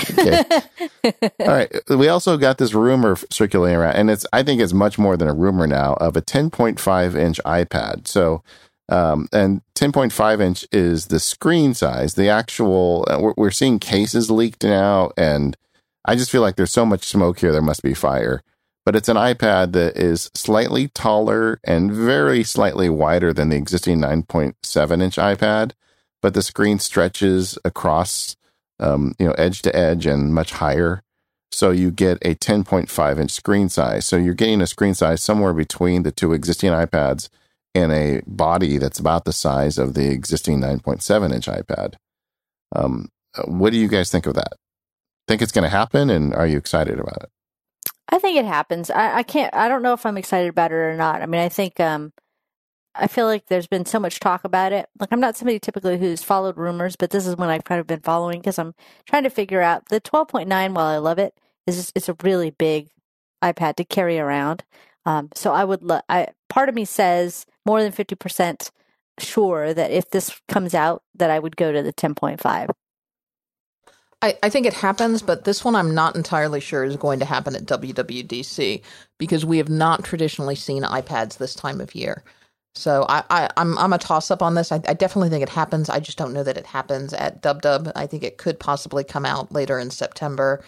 Okay. All right. We also got this rumor circulating around, and it's I think it's much more than a rumor now of a 10.5 inch iPad. So, um, and 10.5 inch is the screen size. The actual uh, we're, we're seeing cases leaked now, and I just feel like there's so much smoke here. There must be fire. But it's an iPad that is slightly taller and very slightly wider than the existing 9.7 inch iPad, but the screen stretches across um, you know, edge to edge and much higher. So you get a 10.5 inch screen size. So you're getting a screen size somewhere between the two existing iPads and a body that's about the size of the existing 9.7 inch iPad. Um, what do you guys think of that? Think it's going to happen, and are you excited about it? I think it happens. I, I can't. I don't know if I'm excited about it or not. I mean, I think um, I feel like there's been so much talk about it. Like I'm not somebody typically who's followed rumors, but this is one I've kind of been following because I'm trying to figure out the 12.9. While I love it, is just, it's a really big iPad to carry around. Um, so I would, lo- I part of me says more than 50 percent sure that if this comes out, that I would go to the 10.5. I, I think it happens, but this one I'm not entirely sure is going to happen at WWDC because we have not traditionally seen iPads this time of year. So I, I am I'm, I'm a toss up on this. I, I, definitely think it happens. I just don't know that it happens at Dub Dub. I think it could possibly come out later in September.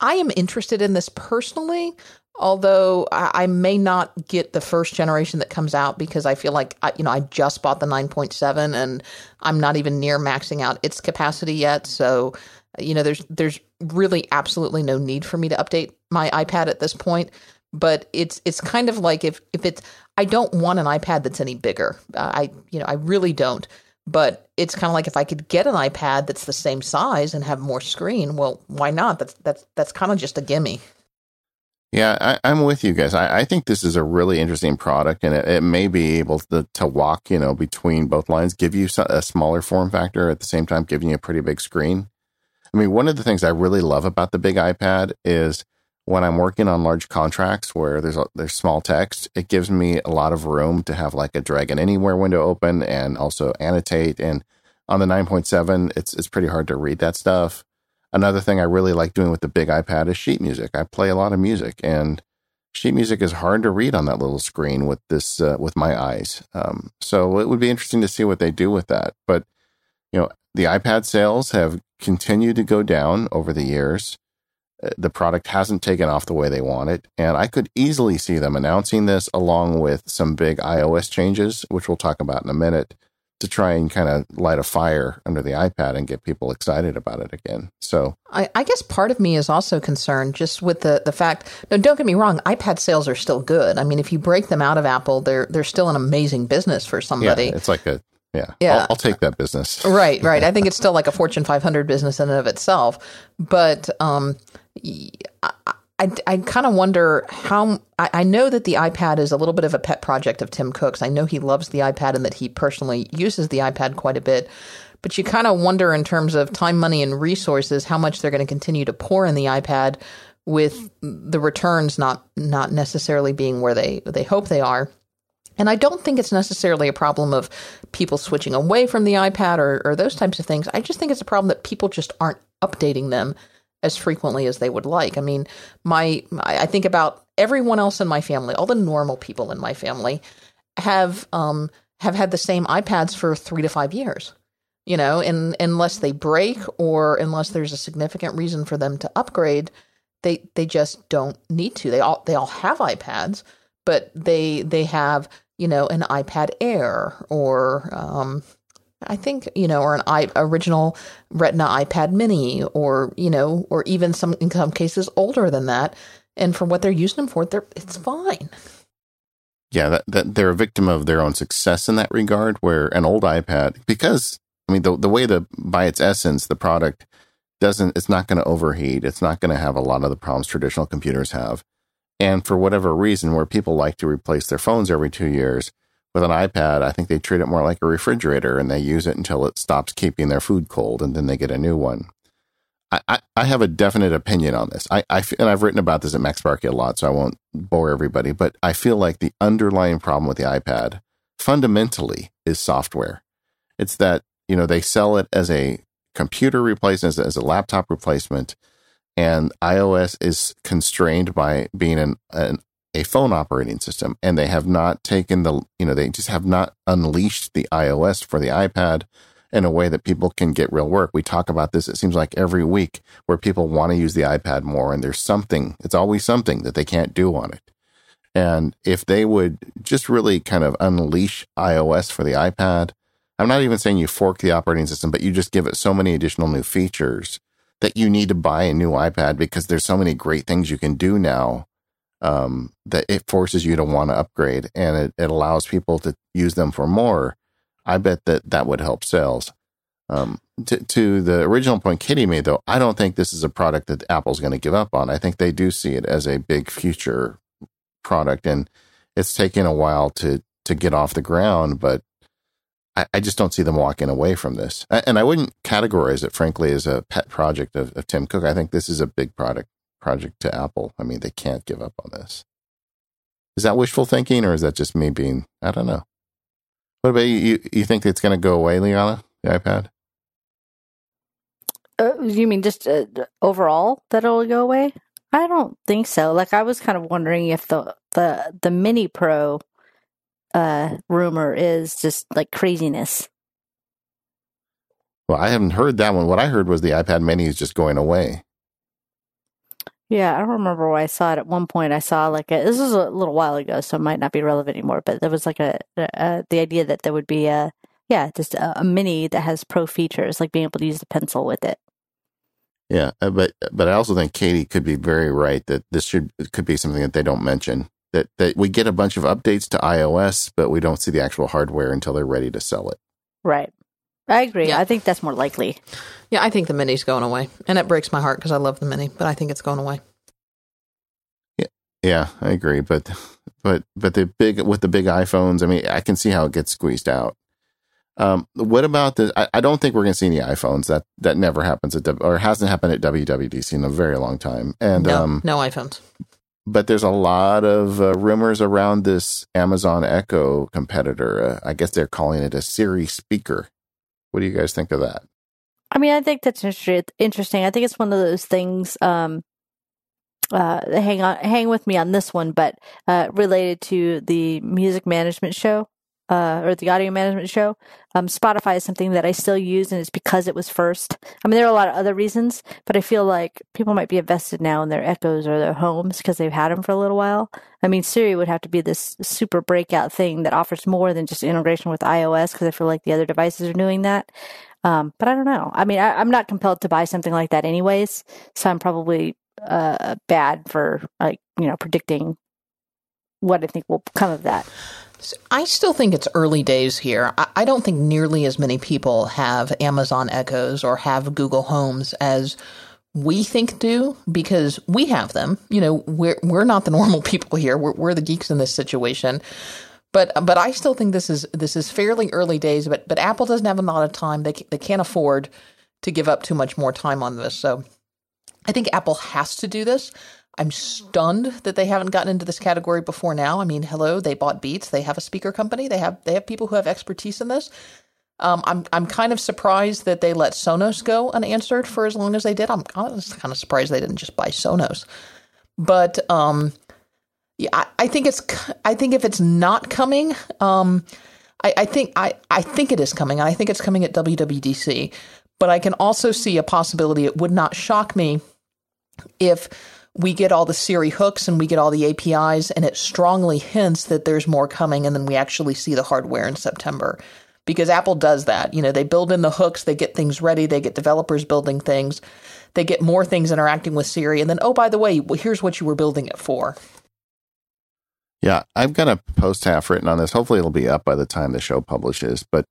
I am interested in this personally, although I, I may not get the first generation that comes out because I feel like I, you know I just bought the 9.7 and I'm not even near maxing out its capacity yet. So you know, there's there's really absolutely no need for me to update my iPad at this point. But it's it's kind of like if if it's I don't want an iPad that's any bigger. Uh, I you know I really don't. But it's kind of like if I could get an iPad that's the same size and have more screen, well, why not? That's that's that's kind of just a gimme. Yeah, I, am with you guys. I, I, think this is a really interesting product, and it, it may be able to, to, walk, you know, between both lines, give you a smaller form factor at the same time, giving you a pretty big screen. I mean, one of the things I really love about the big iPad is when I'm working on large contracts where there's a, there's small text, it gives me a lot of room to have like a drag Dragon Anywhere window open and also annotate. And on the 9.7, it's it's pretty hard to read that stuff. Another thing I really like doing with the big iPad is sheet music. I play a lot of music, and sheet music is hard to read on that little screen with this uh, with my eyes. Um, so it would be interesting to see what they do with that. But you know, the iPad sales have continued to go down over the years. The product hasn't taken off the way they want it. And I could easily see them announcing this along with some big iOS changes, which we'll talk about in a minute, to try and kind of light a fire under the iPad and get people excited about it again. So I, I guess part of me is also concerned just with the, the fact no, don't get me wrong, iPad sales are still good. I mean, if you break them out of Apple, they're they're still an amazing business for somebody. Yeah, it's like a yeah. Yeah. I'll, I'll, take that business. right. Right. I think it's still like a Fortune 500 business in and of itself. But um, I, I, I kind of wonder how. I, I know that the iPad is a little bit of a pet project of Tim Cook's. I know he loves the iPad and that he personally uses the iPad quite a bit. But you kind of wonder in terms of time, money, and resources how much they're going to continue to pour in the iPad with the returns not not necessarily being where they they hope they are. And I don't think it's necessarily a problem of people switching away from the iPad or, or those types of things. I just think it's a problem that people just aren't updating them as frequently as they would like. I mean, my I think about everyone else in my family, all the normal people in my family have um have had the same iPads for 3 to 5 years. You know, and unless they break or unless there's a significant reason for them to upgrade, they they just don't need to. They all they all have iPads, but they they have you know, an iPad Air or um, I think you know, or an I- original Retina iPad Mini, or you know, or even some in some cases older than that. And for what they're using them for, they're it's fine. Yeah, that, that they're a victim of their own success in that regard. Where an old iPad, because I mean, the the way the by its essence, the product doesn't, it's not going to overheat. It's not going to have a lot of the problems traditional computers have. And for whatever reason, where people like to replace their phones every two years, with an iPad, I think they treat it more like a refrigerator and they use it until it stops keeping their food cold and then they get a new one. I, I, I have a definite opinion on this. I, I, and I've written about this at MacSparky a lot, so I won't bore everybody, but I feel like the underlying problem with the iPad fundamentally is software. It's that, you know, they sell it as a computer replacement, as a laptop replacement and iOS is constrained by being an, an, a phone operating system, and they have not taken the you know they just have not unleashed the iOS for the iPad in a way that people can get real work. We talk about this. It seems like every week where people want to use the iPad more, and there's something. It's always something that they can't do on it. And if they would just really kind of unleash iOS for the iPad, I'm not even saying you fork the operating system, but you just give it so many additional new features that you need to buy a new iPad because there's so many great things you can do now um, that it forces you to want to upgrade and it, it allows people to use them for more. I bet that that would help sales. Um, to, to the original point Katie made, though, I don't think this is a product that Apple's going to give up on. I think they do see it as a big future product, and it's taken a while to to get off the ground, but I, I, just don't see them walking away from this. And I wouldn't categorize it, frankly, as a pet project of, of Tim Cook. I think this is a big product project to Apple. I mean, they can't give up on this. Is that wishful thinking, or is that just me being? I don't know. What about you? You, you think it's going to go away, Leanna? The iPad? Uh, you mean just uh, overall that it'll go away? I don't think so. Like I was kind of wondering if the the the Mini Pro uh, rumor is just like craziness. Well, I haven't heard that one. What I heard was the iPad Mini is just going away. Yeah, I don't remember where I saw it. At one point, I saw like a, this was a little while ago, so it might not be relevant anymore. But there was like a, a the idea that there would be a yeah, just a, a, mini that has pro features, like being able to use the pencil with it. Yeah, uh, but but I also think Katie could be very right that this should could be something that they don't mention. That that we get a bunch of updates to iOS, but we don't see the actual hardware until they're ready to sell it. Right. I agree. Yeah. I think that's more likely. Yeah, I think the mini's going away, and it breaks my heart because I love the mini, but I think it's going away. Yeah, yeah, I agree. But but but the big with the big iPhones, I mean, I can see how it gets squeezed out. Um, what about the? I, I don't think we're going to see any iPhones. That that never happens at or hasn't happened at WWDC in a very long time. And no, um, no iPhones. But there's a lot of uh, rumors around this Amazon Echo competitor. Uh, I guess they're calling it a Siri speaker. What do you guys think of that? I mean, I think that's interesting. I think it's one of those things. Um, uh, hang on, hang with me on this one, but uh, related to the music management show uh, or the audio management show. Um, Spotify is something that I still use, and it's because it was first. I mean, there are a lot of other reasons, but I feel like people might be invested now in their Echoes or their homes because they've had them for a little while. I mean, Siri would have to be this super breakout thing that offers more than just integration with iOS because I feel like the other devices are doing that. Um, but I don't know. I mean, I, am not compelled to buy something like that anyways, so I'm probably uh, bad for like you know predicting what I think will come of that. I still think it's early days here. I don't think nearly as many people have Amazon Echoes or have Google Homes as we think do because we have them. You know, we're we're not the normal people here. We're we're the geeks in this situation. But but I still think this is this is fairly early days. But but Apple doesn't have a lot of time. They they can't afford to give up too much more time on this. So I think Apple has to do this. I'm stunned that they haven't gotten into this category before now. I mean, hello, they bought Beats. They have a speaker company. They have they have people who have expertise in this. Um, I'm I'm kind of surprised that they let Sonos go unanswered for as long as they did. I'm kind of surprised they didn't just buy Sonos. But um, yeah, I, I, think it's. I think if it's not coming, um, I, I think I, I think it is coming. I think it's coming at WWDC. But I can also see a possibility. It would not shock me if we get all the Siri hooks and we get all the APIs, and it strongly hints that there's more coming, and then we actually see the hardware in September. Because Apple does that. You know, they build in the hooks, they get things ready, they get developers building things, they get more things interacting with Siri, and then, oh, by the way, here's what you were building it for. Yeah, I've got a post half written on this. Hopefully, it'll be up by the time the show publishes. But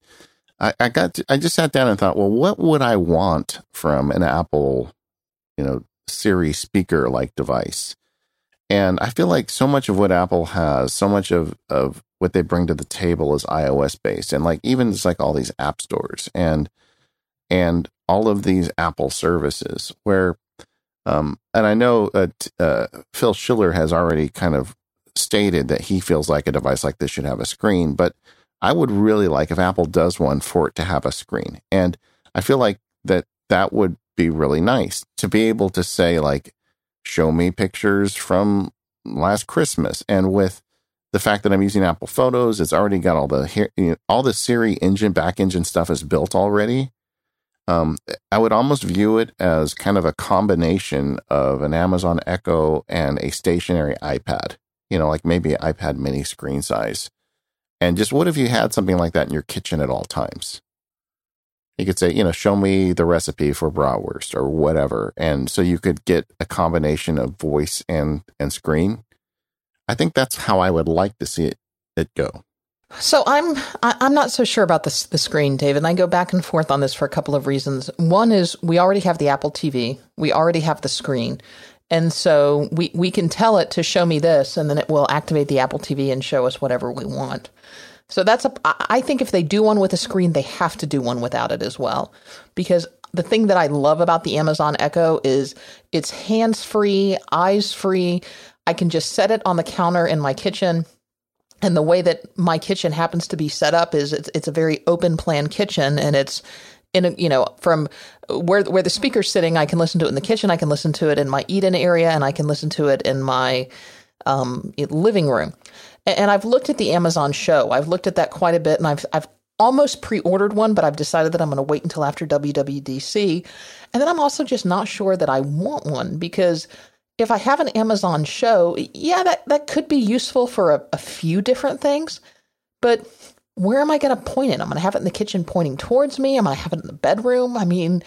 I, I got, to, I just sat down and thought, well, what would I want from an Apple, you know, Siri speaker like device? And I feel like so much of what Apple has, so much of of what they bring to the table is iOS based, and like even it's like all these app stores and and all of these Apple services where um, and I know uh, uh, Phil Schiller has already kind of stated that he feels like a device like this should have a screen, but I would really like if Apple does one for it to have a screen. And I feel like that that would be really nice to be able to say like show me pictures from last Christmas and with the fact that I'm using Apple Photos, it's already got all the you know, all the Siri engine back engine stuff is built already. Um, I would almost view it as kind of a combination of an Amazon Echo and a stationary iPad you know, like maybe iPad mini screen size. And just what if you had something like that in your kitchen at all times? You could say, you know, show me the recipe for bratwurst or whatever. And so you could get a combination of voice and, and screen. I think that's how I would like to see it, it go. So I'm I'm not so sure about this the screen, David. I go back and forth on this for a couple of reasons. One is we already have the Apple TV, we already have the screen, And so we, we can tell it to show me this, and then it will activate the Apple TV and show us whatever we want. So that's a, I think if they do one with a screen, they have to do one without it as well. Because the thing that I love about the Amazon Echo is it's hands free, eyes free. I can just set it on the counter in my kitchen. And the way that my kitchen happens to be set up is it's, it's a very open plan kitchen and it's in a, you know, from where where the speaker's sitting, I can listen to it in the kitchen. I can listen to it in my eat-in area, and I can listen to it in my um, living room. And, I've looked at the Amazon show. I've looked at that quite a bit, and I've I've almost pre-ordered one, but I've decided that I'm going to wait until after WWDC. And then I'm also just not sure that I want one because if I have an Amazon show, yeah, that, that could be useful for a, a few different things. But where am I going to point it? I'm going to have it in the kitchen pointing towards me. Am I have it in the bedroom? I mean,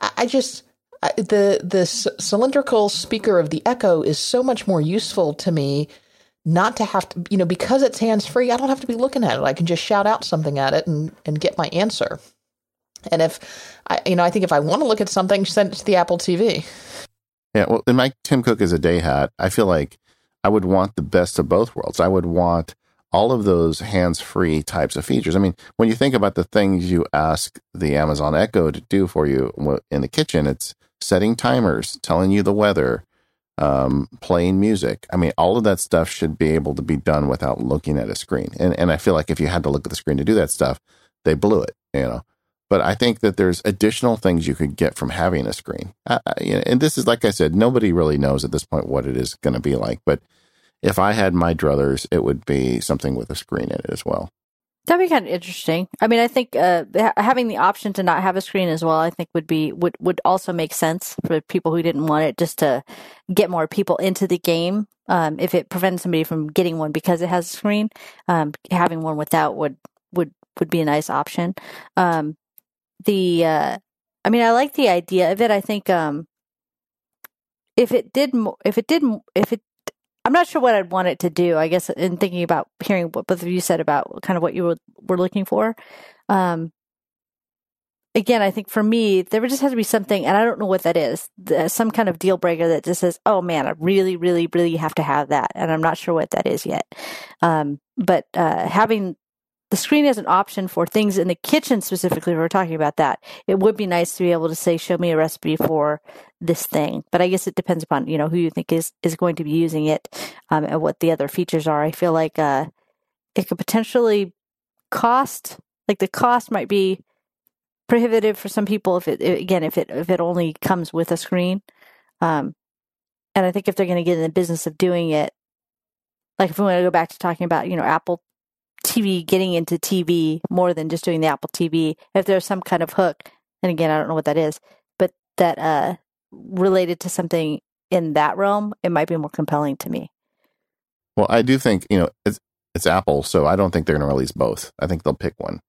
I, I just I, the the c- cylindrical speaker of the Echo is so much more useful to me. Not to have to, you know, because it's hands free. I don't have to be looking at it. I can just shout out something at it and and get my answer. And if I, you know, I think if I want to look at something, send it to the Apple TV. Yeah, well, in my Tim Cook is a day hat, I feel like I would want the best of both worlds. I would want all of those hands free types of features. I mean, when you think about the things you ask the Amazon Echo to do for you in the kitchen, it's setting timers, telling you the weather, um, playing music. I mean, all of that stuff should be able to be done without looking at a screen. And, and I feel like if you had to look at the screen to do that stuff, they blew it, you know. But I think that there's additional things you could get from having a screen. Uh, and this is, like I said, nobody really knows at this point what it is going to be like. But if I had my druthers, it would be something with a screen in it as well. That'd be kind of interesting. I mean, I think uh, having the option to not have a screen as well, I think would be would would also make sense for people who didn't want it, just to get more people into the game. Um, if it prevents somebody from getting one because it has a screen, um, having one without would would would be a nice option. Um, the uh, I mean, I like the idea of it. I think um, if it did, if it did, if it I'm not sure what I'd want it to do. I guess in thinking about hearing what both of you said about kind of what you were, were looking for. Um, again, I think for me, there just has to be something, and I don't know what that is, some kind of deal breaker that just says, oh man, I really, really, really have to have that. And I'm not sure what that is yet. Um, but uh, having the screen as an option for things in the kitchen specifically, we are talking about that. It would be nice to be able to say, show me a recipe for this thing. But I guess it depends upon, you know, who you think is, is going to be using it um, and what the other features are. I feel like uh, it could potentially cost, like the cost might be prohibitive for some people if it, again, if it, if it only comes with a screen. Um, and I think if they're going to get in the business of doing it, like if we want to go back to talking about, you know, Apple TV getting into TV more than just doing the Apple TV. If there's some kind of hook, and again, I don't know what that is, but that uh, related to something in that realm, it might be more compelling to me. Well, I do think you know it's it's Apple, so I don't think they're going to release both. I think they'll pick one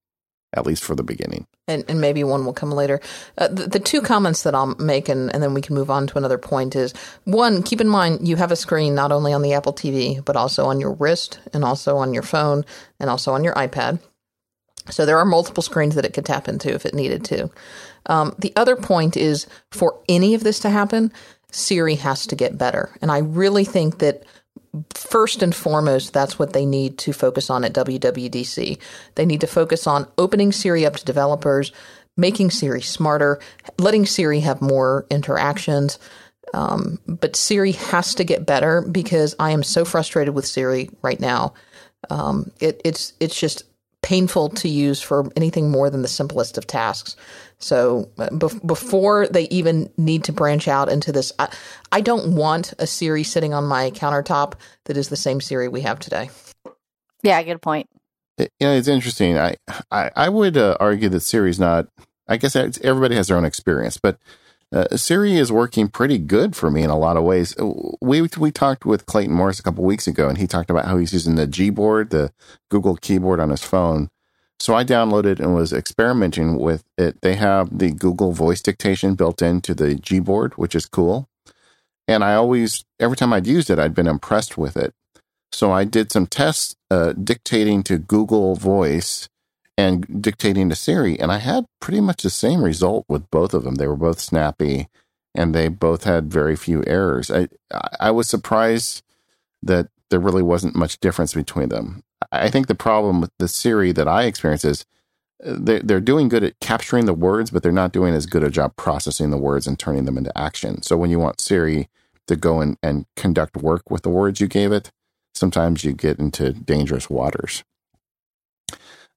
at least for the beginning. And, and maybe one will come later. Uh, the, the, two comments that I'll make, and, and then we can move on to another point, is one, keep in mind you have a screen not only on the Apple TV, but also on your wrist, and also on your phone, and also on your iPad. So there are multiple screens that it could tap into if it needed to. Um, the other point is for any of this to happen, Siri has to get better. And I really think that first and foremost, that's what they need to focus on at WWDC. They need to focus on opening Siri up to developers, making Siri smarter, letting Siri have more interactions. Um, but Siri has to get better because I am so frustrated with Siri right now. Um, it, it's it's just painful to use for anything more than the simplest of tasks. So uh, be- before they even need to branch out into this, I, I don't want a Siri sitting on my countertop that is the same Siri we have today. Yeah, good point. It, you know, it's interesting. I I, I would uh, argue that Siri's not. I guess everybody has their own experience, but uh, Siri is working pretty good for me in a lot of ways. We we talked with Clayton Morris a couple weeks ago, and he talked about how he's using the Gboard, the Google keyboard on his phone, so I downloaded and was experimenting with it. They have the Google voice dictation built into the Gboard, which is cool. And I always, every time I'd used it, I'd been impressed with it. So I did some tests uh, dictating to Google Voice and dictating to Siri, and I had pretty much the same result with both of them. They were both snappy and they both had very few errors. I I was surprised that there really wasn't much difference between them. I think the problem with the Siri that I experience is uh, they're, they're doing good at capturing the words, but they're not doing as good a job processing the words and turning them into action. So when you want Siri to go and, and conduct work with the words you gave it, sometimes you get into dangerous waters.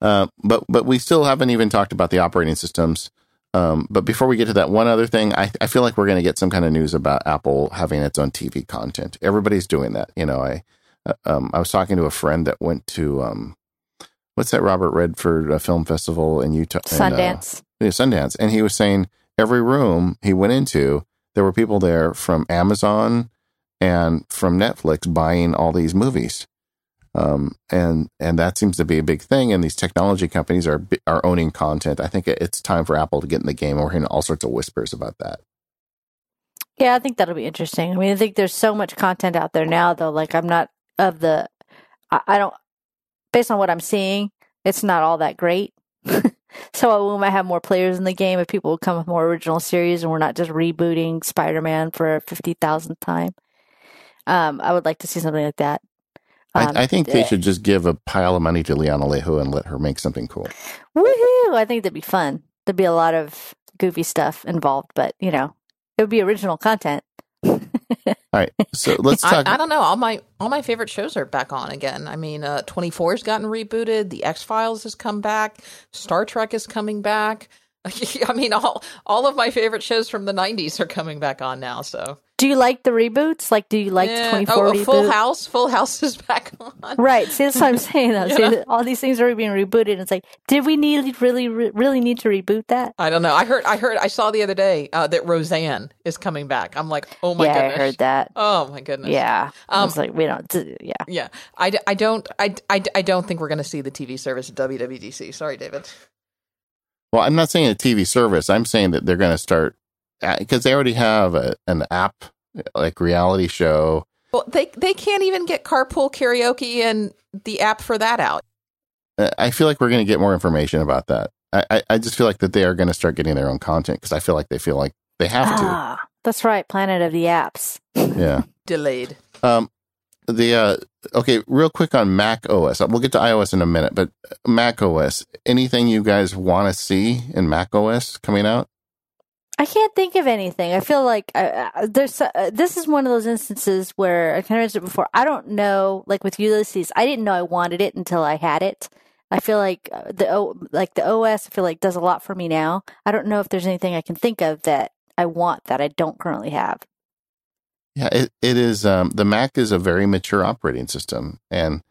Uh, but but we still haven't even talked about the operating systems. Um, but before we get to that, one other thing, I, I feel like we're going to get some kind of news about Apple having its own TV content. Everybody's doing that. You know, I uh, um, I was talking to a friend that went to um, what's that Robert Redford uh, Film Festival in Utah, Sundance. In, uh, Sundance, and he was saying every room he went into, there were people there from Amazon and from Netflix buying all these movies. Um, and and that seems to be a big thing. And these technology companies are are owning content. I think it's time for Apple to get in the game. We're hearing all sorts of whispers about that. Yeah, I think that'll be interesting. I mean, I think there's so much content out there now, though. Like, I'm not of the, I, I don't, based on what I'm seeing, it's not all that great. so we might have more players in the game if people come with more original series and we're not just rebooting Spider-Man for fifty thousandth time. Um, I would like to see something like that. Um, I, I, think they should just give a pile of money to Leanna Lejo and let her make something cool. Woohoo! I think that'd be fun. There'd be a lot of goofy stuff involved, but you know, it would be original content. all right, so let's talk. I, I, don't know. All my all my favorite shows are back on again. I mean, uh, Twenty Four's gotten rebooted. The X Files has come back. Star Trek is coming back. I mean, all all of my favorite shows from the '90s are coming back on now. So do you like the reboots? Like, do you like yeah. 24 oh, Full House? Full House is back on. Right. See, that's what I'm saying. Though. yeah. See, all these things are being rebooted. It's like, did we need really, really need to reboot that? I don't know. I heard, I heard, I saw the other day uh, that Roseanne is coming back. I'm like, oh my yeah, goodness. I heard that. Oh my goodness. Yeah. Um, I was like, we don't. Yeah. Yeah. I, I don't. I, I, I don't think we're going to see the TV service at WWDC. Sorry, David. Well, I'm not saying a TV service. I'm saying that they're going to start because uh, they already have a, an app like reality show. Well, they they can't even get carpool karaoke and the app for that out. I feel like we're going to get more information about that. I, I just feel like that they are going to start getting their own content because I feel like they feel like they have ah, to. That's right, Planet of the Apps. Yeah, delayed. Um, the uh, okay, real quick on Mac OS. We'll get to iOS in a minute, but Mac OS. Anything you guys want to see in Mac OS coming out? I can't think of anything. I feel like uh, uh there's uh, this is one of those instances where I kind of mentioned it before. I don't know, like with Ulysses, I didn't know I wanted it until I had it. I feel like uh, the like the OS, I feel like does a lot for me now. I don't know if there's anything I can think of that I want that I don't currently have. Yeah, it, it is. Um, the Mac is a very mature operating system, and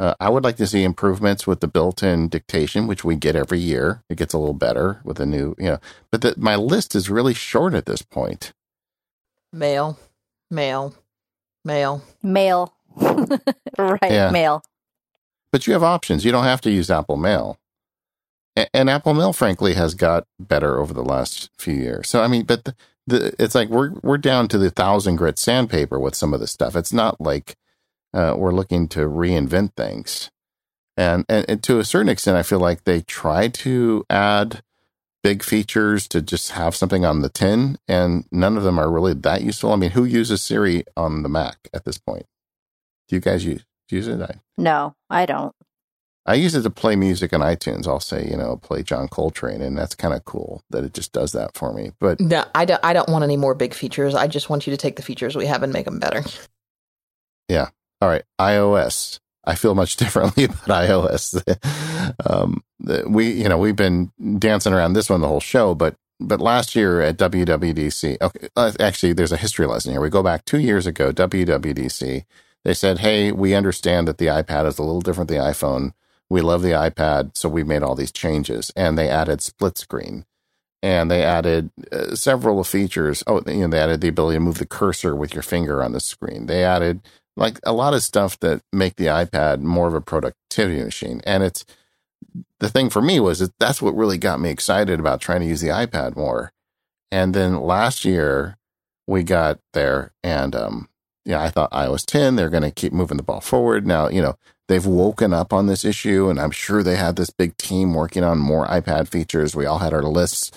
uh, I would like to see improvements with the built-in dictation, which we get every year. It gets a little better with a new, you know. But the, my list is really short at this point. Mail, mail, mail, mail. right, yeah. mail. But you have options. You don't have to use Apple Mail. A- and Apple Mail, frankly, has got better over the last few years. So I mean, but the, the, it's like we're we're down to the thousand grit sandpaper with some of the stuff. It's not like uh, we're looking to reinvent things. And, and, and to a certain extent, I feel like they try to add big features to just have something on the tin, and none of them are really that useful. I mean, who uses Siri on the Mac at this point? Do you guys use use it? I, no, I don't. I use it to play music on iTunes. I'll say, you know, play John Coltrane, and that's kind of cool that it just does that for me. But no, I don't. I don't want any more big features. I just want you to take the features we have and make them better. Yeah, all right, iOS. I feel much differently about iOS. um, we, you know, we've been dancing around this one the whole show, but but last year at WWDC, okay, uh, actually, there's a history lesson here. We go back two years ago, WWDC. They said, "Hey, we understand that the iPad is a little different than the iPhone. We love the iPad, so we made all these changes." And they added split screen, and they added uh, several features. Oh, you know, they added the ability to move the cursor with your finger on the screen. They added like a lot of stuff that make the iPad more of a productivity machine. And it's the thing for me was that that's what really got me excited about trying to use the iPad more. And then last year we got there and, um, yeah, I thought iOS 10, they're going to keep moving the ball forward. Now, you know, they've woken up on this issue and I'm sure they had this big team working on more iPad features. We all had our lists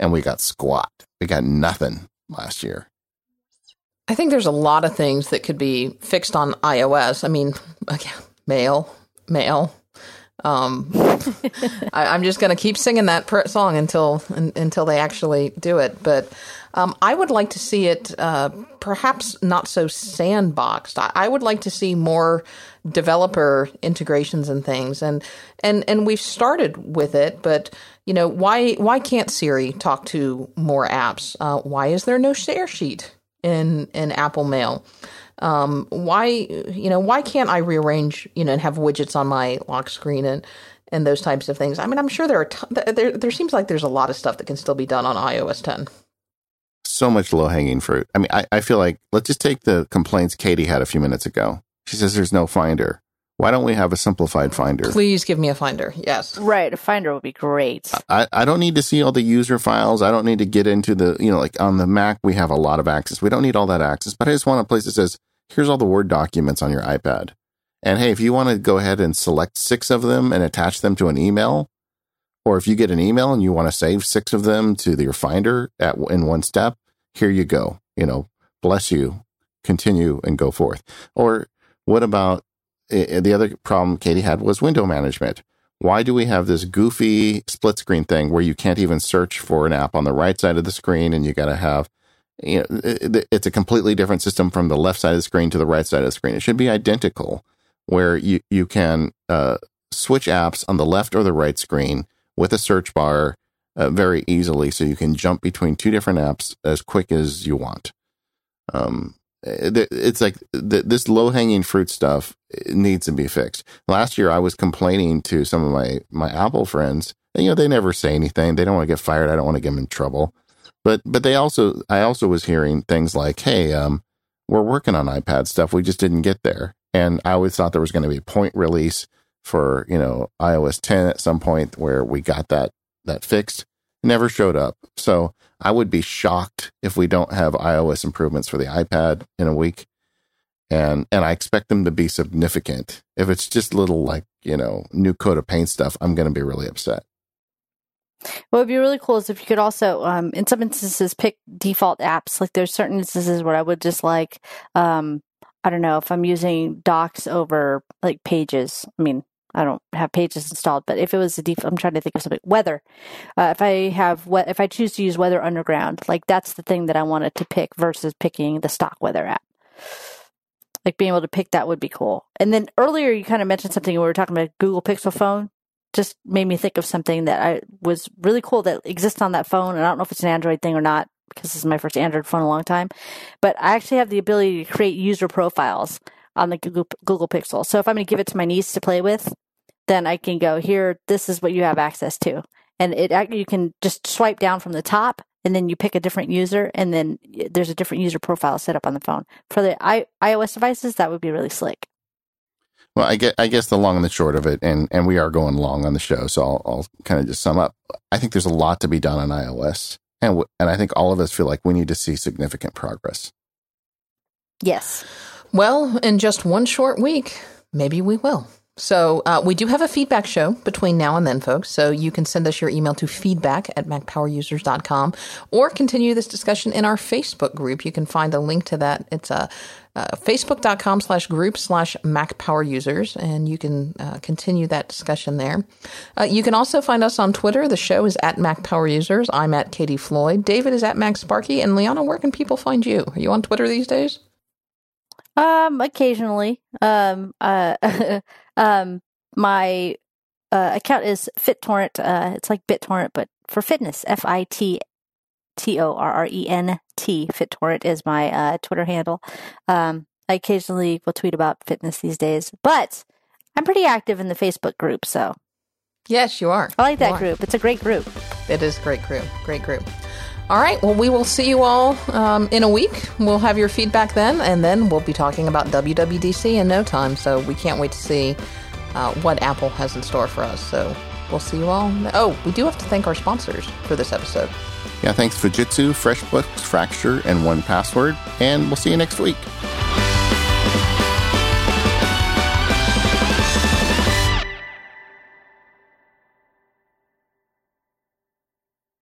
and we got squat. We got nothing last year. I think there's a lot of things that could be fixed on iOS. I mean, mail, mail. Um, I, am just going to keep singing that song until un, until they actually do it. But um, I would like to see it uh, perhaps not so sandboxed. I, I, would like to see more developer integrations and things. And and and we've started with it, but you know why why can't Siri talk to more apps? Uh, why is there no share sheet? In in Apple Mail. Um, why you know why can't I rearrange you know and have widgets on my lock screen and and those types of things? I mean, I'm sure there are t- there there seems like there's a lot of stuff that can still be done on iOS 10. So much low hanging fruit. I mean, I, I feel like let's just take the complaints Katie had a few minutes ago. She says there's no finder. Why don't we have a simplified finder? Please give me a finder. Yes. Right. A finder would be great. I, I don't need to see all the user files. I don't need to get into the, you know, like on the Mac, we have a lot of access. We don't need all that access, but I just want a place that says, here's all the Word documents on your iPad. And hey, if you want to go ahead and select six of them and attach them to an email, or if you get an email and you want to save six of them to your Finder at in one step, here you go. You know, bless you, continue and go forth. Or what about the other problem Katie had was window management. Why do we have this goofy split screen thing where you can't even search for an app on the right side of the screen and you got to have you know it's a completely different system from the left side of the screen to the right side of the screen. It should be identical where you you can uh, switch apps on the left or the right screen with a search bar uh, very easily so you can jump between two different apps as quick as you want. Um, it's like this low hanging fruit stuff needs to be fixed. Last year, I was complaining to some of my my Apple friends. And, you know, they never say anything. They don't want to get fired. I don't want to get them in trouble. But but they also, I also was hearing things like, "Hey, um, we're working on iPad stuff. We just didn't get there." And I always thought there was going to be a point release for you know iOS 10 at some point where we got that that fixed. It never showed up. So I would be shocked if we don't have iOS improvements for the iPad in a week. And and I expect them to be significant. If it's just little like, you know, new coat of paint stuff, I'm to be really upset. What would be really cool is if you could also, um, in some instances, pick default apps. Like there's certain instances where I would just like, um, I don't know, if I'm using Docs over like Pages. I mean, I don't have pages installed, but if it was a default, I'm trying to think of something. Weather. Uh, if I have what, if I choose to use Weather Underground, like that's the thing that I wanted to pick versus picking the stock weather app. Like being able to pick that would be cool. And then earlier you kind of mentioned something we were talking about Google Pixel phone. Just made me think of something that I was really cool that exists on that phone. And I don't know if it's an Android thing or not because this is my first Android phone in a long time. But I actually have the ability to create user profiles on the Google, Google Pixel. So if I'm going to give it to my niece to play with, then I can go here. This is what you have access to, and it you can just swipe down from the top, and then you pick a different user, and then there's a different user profile set up on the phone. For the I, iOS devices, that would be really slick. Well, I get, I guess the long and the short of it, and, and we are going long on the show, so I'll, I'll kind of just sum up. I think there's a lot to be done on iOS, and and I think all of us feel like we need to see significant progress. Yes. Well, in just one short week, maybe we will. So uh, we do have a feedback show between now and then, folks. So you can send us your email to feedback at macpowerusers.com or continue this discussion in our Facebook group. You can find a link to that. It's a uh, uh, facebook.com slash group slash macpowerusers, and you can uh, continue that discussion there. Uh, you can also find us on Twitter. The show is at macpowerusers. I'm at Katie Floyd. David is at mac sparky And Leanna, where can people find you? Are you on Twitter these days? Um, occasionally. Um, uh, um, my uh, account is FitTorrent. Uh, it's like BitTorrent, but for fitness. F I T T O R R E N T. FitTorrent is my uh, Twitter handle. Um, I occasionally will tweet about fitness these days, but I'm pretty active in the Facebook group. So, yes, you are. I like that group. It's a great group. It is a great group. Great group. All right. Well, we will see you all um, in a week. We'll have your feedback then, and then we'll be talking about WWDC in no time. So we can't wait to see uh, what Apple has in store for us. So we'll see you all. Oh, we do have to thank our sponsors for this episode. Yeah, thanks Fujitsu, FreshBooks, Fracture, and 1Password. And we'll see you next week.